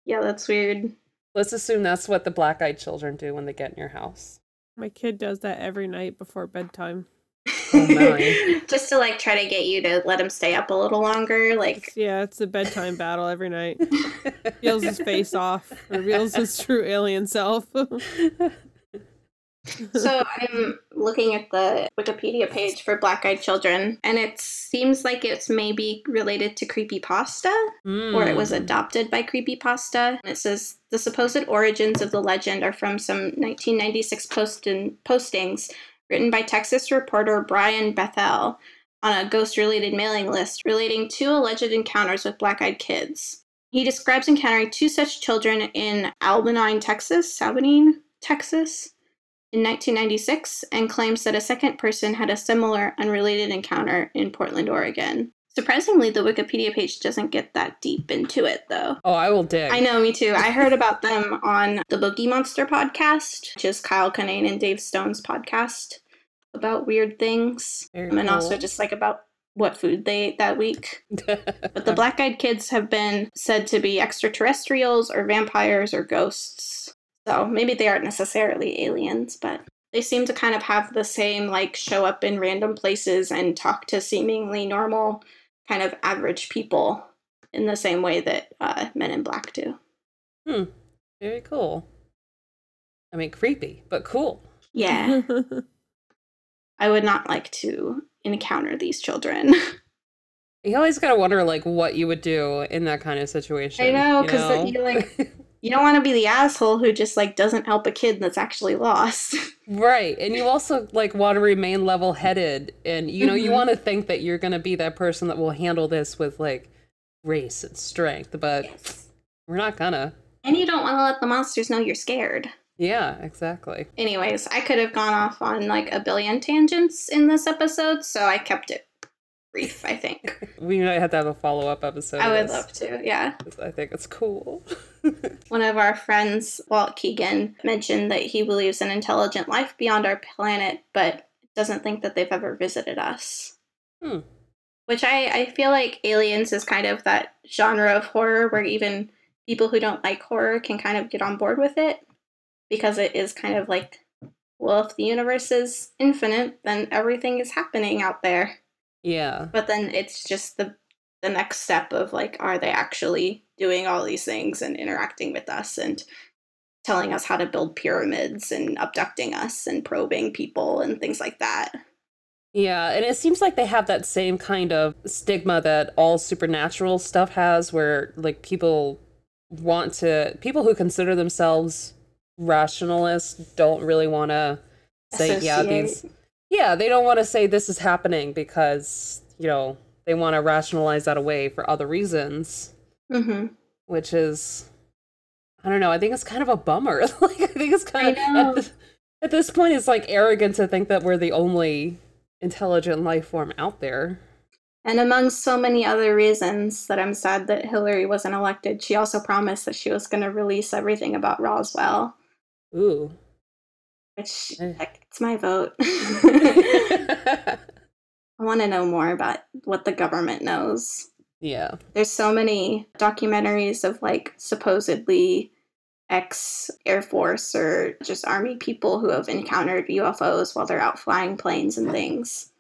Yeah, that's weird. let's assume that's what the black-eyed children do when they get in your house. My kid does that every night before bedtime. Oh, my. Just to like try to get you to let him stay up a little longer. Like, It's- yeah, it's a bedtime battle every night. Peels his face off, reveals his true alien self. so I'm looking at the Wikipedia page for Black Eyed Children, and it seems like it's maybe related to Creepy creepypasta, or it was Mm. adopted by creepypasta. And it says the supposed origins of the legend are from some 1996 post- postings written by Texas reporter Brian Bethel on a ghost related mailing list relating to alleged encounters with black eyed kids. He describes encountering two such children in Albany, Texas, Albany, Texas, in 1996, and claims that a second person had a similar unrelated encounter in Portland, Oregon. Surprisingly, the Wikipedia page doesn't get that deep into it, though. Oh, I will dig. I know, me too. I heard about them on the Boogie Monster podcast, which is Kyle Kinane and Dave Stone's podcast about weird things, and also just like about what food they ate that week. But the black eyed kids have been said to be extraterrestrials or vampires or ghosts. So maybe they aren't necessarily aliens, but they seem to kind of have the same like show up in random places and talk to seemingly normal, kind of average people in the same way that uh, Men in Black do. Hmm. Very cool. I mean, creepy, but cool. Yeah, I would not like to encounter these children. You always gotta wonder, like, what you would do in that kind of situation. I know, you 'cause know? you, like- you don't want to be the asshole who just like doesn't help a kid that's actually lost. right, and you also like want to remain level-headed, and you know, you Mhm. want to think that you're gonna be that person that will handle this with like race and strength, but yes. we're not gonna. And you don't want to let the monsters know you're scared. Yeah, exactly. Anyways, I could have gone off on like a billion tangents in this episode, so I kept it brief, I think. We might have to have a follow-up episode. I would love to, yeah. I think it's cool. One of our friends, Walt Keegan, mentioned that he believes in intelligent life beyond our planet, but doesn't think that they've ever visited us. Hmm. Which I, I feel like Aliens is kind of that genre of horror where even people who don't like horror can kind of get on board with it because it is kind of like, well, if the universe is infinite, then everything is happening out there. Yeah. But then it's just the the next step of like, are they actually doing all these things and interacting with us and telling us how to build pyramids and abducting us and probing people and things like that? Yeah, and it seems like they have that same kind of stigma that all supernatural stuff has, where like people want to, people who consider themselves rationalists don't really want to say, yeah, these, Associate. Yeah, they don't want to say this is happening because, you know, they want to rationalize that away for other reasons, Mhm. which is, I don't know, I think it's kind of a bummer. like, I think it's kind of, at, this, at this point, it's like arrogant to think that we're the only intelligent life form out there. And among so many other reasons that I'm sad that Hillary wasn't elected, she also promised that she was going to release everything about Roswell, Ooh. Which Eh. it's my vote. I want to know more about what the government knows. yeah. There's so many documentaries of like supposedly ex Air Force or just Army people who have encountered UFOs while they're out flying planes and things.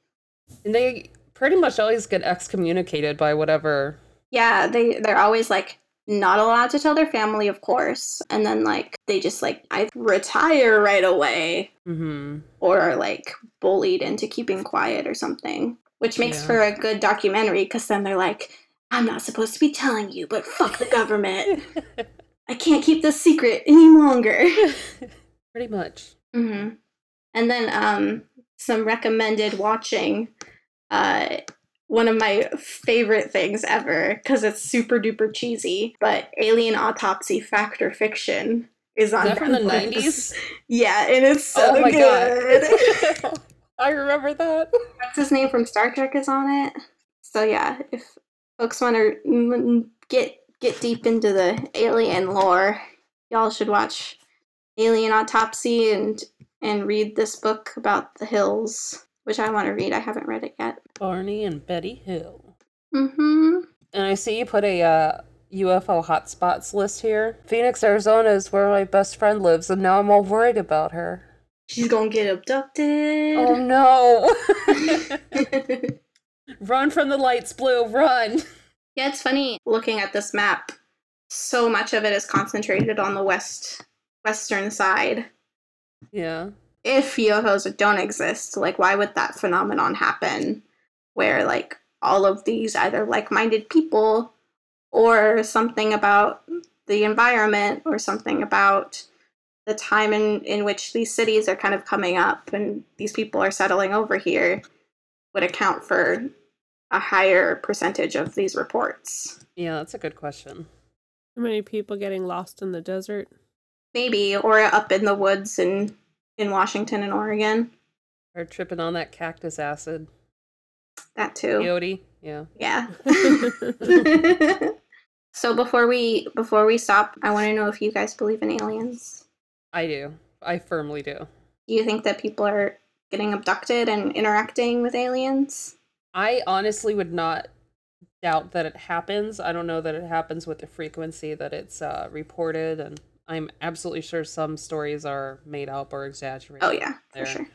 And they pretty much always get excommunicated by whatever. Yeah, they they're always like not allowed to tell their family, of course, and then like they just like I retire right away hmm or are like bullied into keeping quiet or something, which makes Yeah. for a good documentary because then they're like, I'm not supposed to be telling you, but fuck the government. I can't keep this secret any longer. pretty much. hmm And then um, some recommended watching. Uh, one of my favorite things ever because it's super duper cheesy, but Alien Autopsy Fact or Fiction is on Is that from the 90s? Yeah, and it's so oh my good. god. I remember that. What's his name from Star Trek is on it. So yeah, if folks want to get get deep into the alien lore, y'all should watch Alien Autopsy and and read this book about the hills, which I want to read. I haven't read it yet. Barney and Betty Hill. Mm-hmm. And I see you put a uh, UFO hotspots list here. Phoenix, Arizona is where my best friend lives, and now I'm all worried about her. She's gonna get abducted. Oh no! run from the lights, Blue, run! Yeah, it's funny looking at this map. So much of it is concentrated on the west western side. Yeah. If UFOs don't exist, like why would that phenomenon happen where like all of these either like-minded people or something about the environment or something about the time in, in which these cities are kind of coming up and these people are settling over here would account for a higher percentage of these reports. Yeah, that's a good question. How many people getting lost in the desert? Maybe, or up in the woods in, in Washington and Oregon. Or tripping on that cactus acid. That too. Peyote? Yeah. Yeah. so before we before we stop, I want to know if you guys believe in aliens. I do. I firmly do. Do you think that people are getting abducted and interacting with aliens? I honestly would not doubt that it happens. I don't know that it happens with the frequency that it's uh, reported, and I'm absolutely sure some stories are made up or exaggerated. Oh yeah, for there. sure.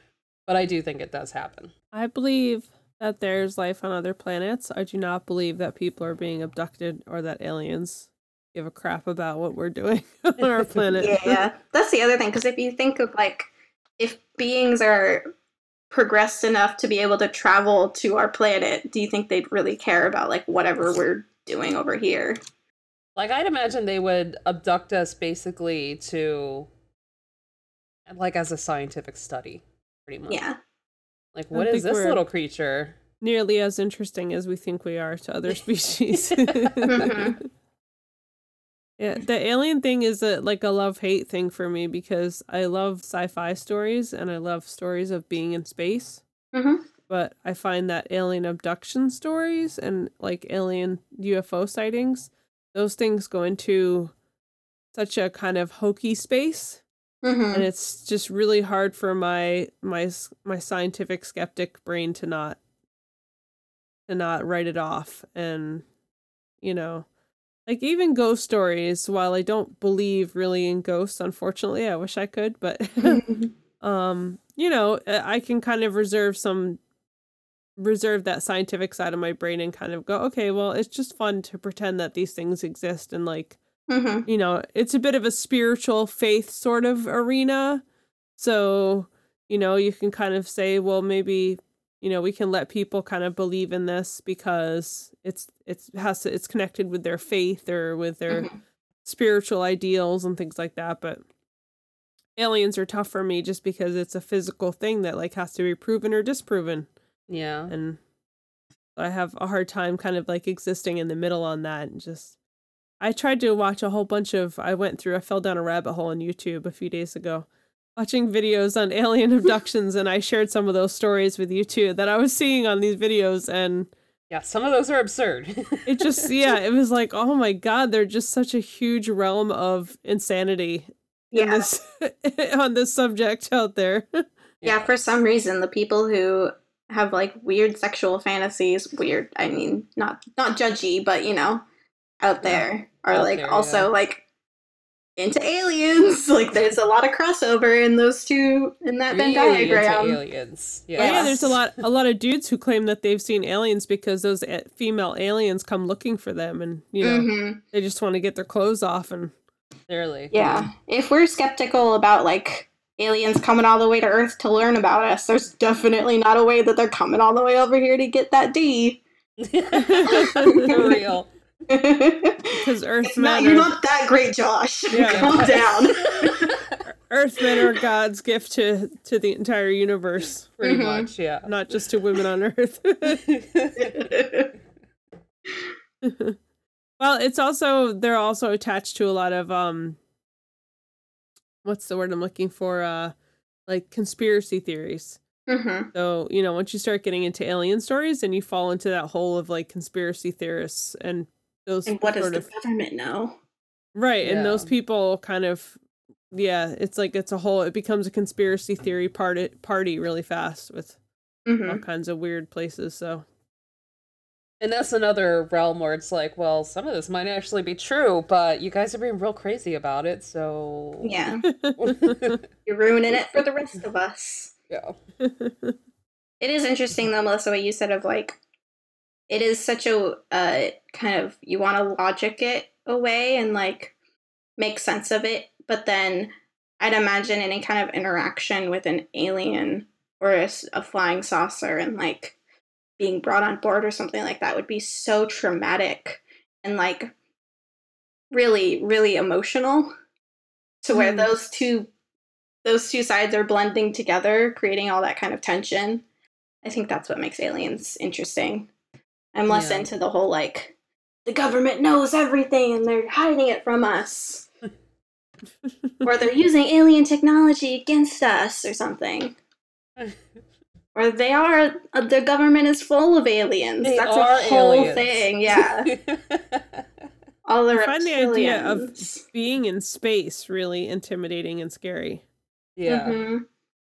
But I do think it does happen. I believe that there's life on other planets. I do not believe that people are being abducted or that aliens give a crap about what we're doing on our planet. Yeah, that's the other thing. Because if you think of like, if beings are progressed enough to be able to travel to our planet, do you think they'd really care about like whatever we're doing over here? Like I'd imagine they would abduct us basically to like as a scientific study, pretty much. Yeah. Like what is this little creature? Nearly as interesting as we think we are to other species. Mhm. Yeah, the alien thing is a like a love hate thing for me because I love sci-fi stories and I love stories of being in space. Mhm. But I find that alien abduction stories and like alien UFO sightings, those things go into such a kind of hokey space Mhm. and it's just really hard for my my my scientific skeptic brain to not to not write it off and you know like even ghost stories while i don't believe really in ghosts unfortunately i wish i could but um you know i can kind of reserve some reserve that scientific side of my brain and kind of go okay well it's just fun to pretend that these things exist and like Mhm. you know, it's a bit of a spiritual faith sort of arena. So, you know, you can kind of say, well, maybe, you know, we can let people kind of believe in this because it's it's has to, it's connected with their faith or with their Mhm. spiritual ideals and things like that, but aliens are tough for me just because it's a physical thing that like has to be proven or disproven Yeah. and I have a hard time kind of like existing in the middle on that and just I tried to watch a whole bunch of I went through I fell down a rabbit hole on YouTube a few days ago watching videos on alien abductions and I shared some of those stories with you too that I was seeing on these videos and Yeah, some of those are absurd. it just yeah it was like oh my god they're just such a huge realm of insanity in Yeah. this on this subject out there Yeah, for some reason, the people who have like weird sexual fantasies, weird, I mean, not not judgy, but you know, out there are Out like there, also yeah. like into aliens. Like there's a lot of crossover in those two in that Venn Really into diagram. aliens. Oh, yeah, Yeah. there's a lot a lot of dudes who claim that they've seen aliens because those a- female aliens come looking for them and you know Mhm. they just want to get their clothes off and Clearly. Yeah. If we're skeptical about like aliens coming all the way to Earth to learn about us, there's definitely not a way that they're coming all the way over here to get that D. For real. because It's not, earthmen you're not that great, Josh. Yeah. Calm down. earthmen are god's gift to to the entire universe Pretty Mhm. much, yeah. not just to women on earth well it's also they're also attached to a lot of um what's the word i'm looking for uh like conspiracy theories hmm So, you know, once you start getting into alien stories, and you fall into that hole of like conspiracy theorists and those And what does sort the of government know? right. And those people kind of, yeah, it's like it's a whole. It becomes a conspiracy theory party party really fast with hmm all kinds of weird places. So, And that's another realm where it's like, well, some of this might actually be true, but you guys are being real crazy about it, so Yeah, you're ruining it for the rest of us. yeah. It is interesting though, Melissa, what you said of like, it is such a uh, kind of you want to logic it away and like make sense of it, but then I'd imagine any kind of interaction with an alien or a flying saucer and like being brought on board or something like that would be so traumatic and like really really emotional to where Mm. those two those two sides are blending together creating all that kind of tension i think that's what makes aliens interesting i'm less Yeah. into the whole like the government knows everything and they're hiding it from us or they're using alien technology against us or something or they are uh, the government is full of aliens They that's are a whole aliens. thing yeah all the I find the idea of- being in space really intimidating and scary. yeah. Mhm.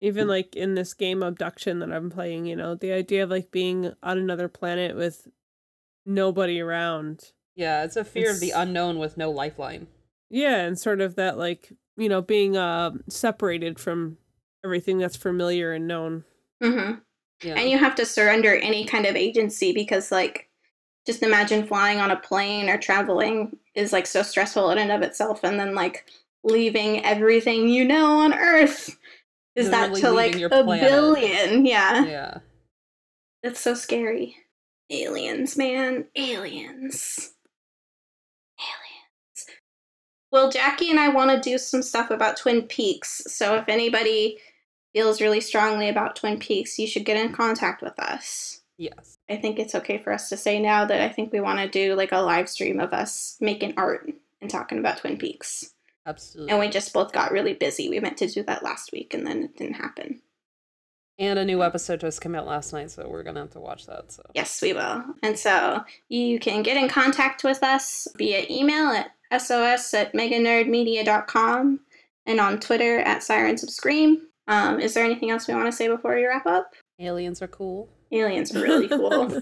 Even like in this game Obduction that I'm playing, you know, the idea of like being on another planet with nobody around. Yeah, it's a fear of the unknown with no lifeline. Yeah, and sort of that like, you know, being uh separated from everything that's familiar and known. Hmm Yeah. And you have to surrender any kind of agency because, like, just imagine flying on a plane or traveling is like so stressful in and of itself, and then like leaving everything you know on Earth. Is that to like a planet. billion? Yeah. yeah. It's so scary. Aliens, man. Aliens. Aliens. Well, Jackie and I want to do some stuff about Twin Peaks. So if anybody feels really strongly about Twin Peaks, you should get in contact with us. Yes. I think it's okay for us to say now that I think we want to do like a live stream of us making art and talking about Twin Peaks. Absolutely. And we just both got really busy. We meant to do that last week and then it didn't happen. And a new episode just came out last night, so we're gonna have to watch that. So Yes, we will. And so you can get in contact with us via email at sos at meganerdmedia.com and on Twitter at Sirens of Scream. Um, is there anything else we want to say before we wrap up? aliens are cool. Aliens are really cool.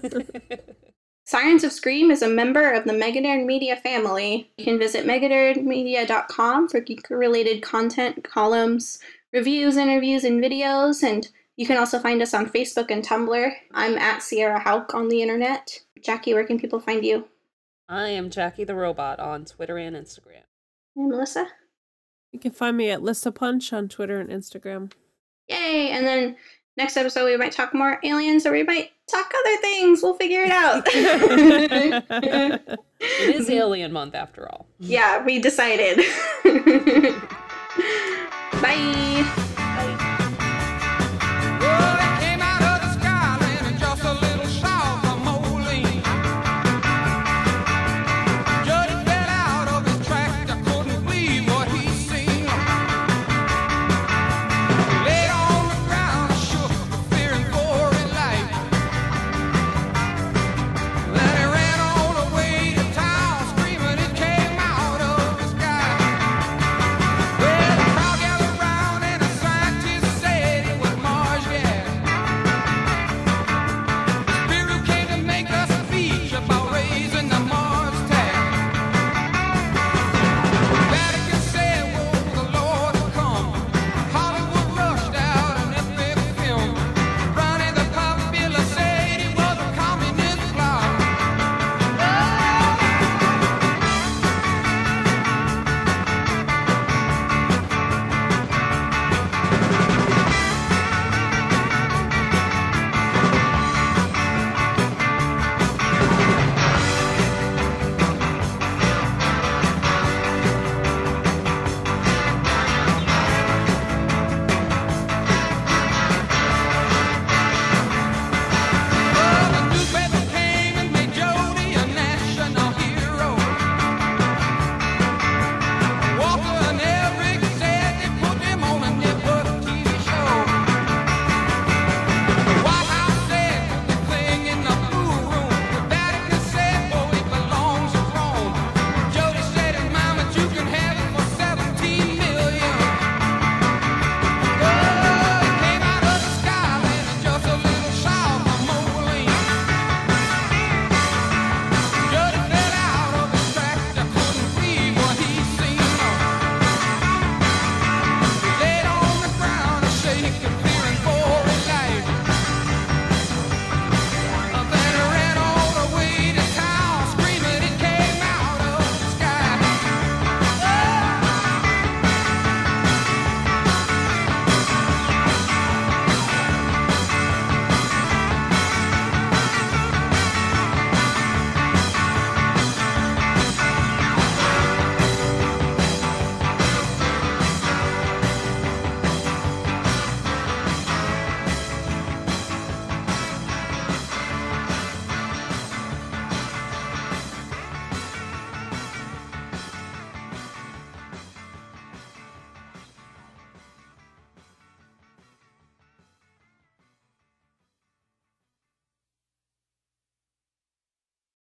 Sirens of Scream is a member of the Meganerd Media family. You can visit meganerdmedia.com for geek related content, columns, reviews, interviews, and videos. And you can also find us on Facebook and Tumblr. I'm at Sierra Hauk on the internet. Jackie, where can people find you? I am Jackie the Robot on Twitter and Instagram. And Melissa? You can find me at Lissa Punch on Twitter and Instagram. Yay! And then next episode, we might talk more aliens or we might talk other things. We'll figure it out. It is Alien Month after all. yeah, we decided. Bye.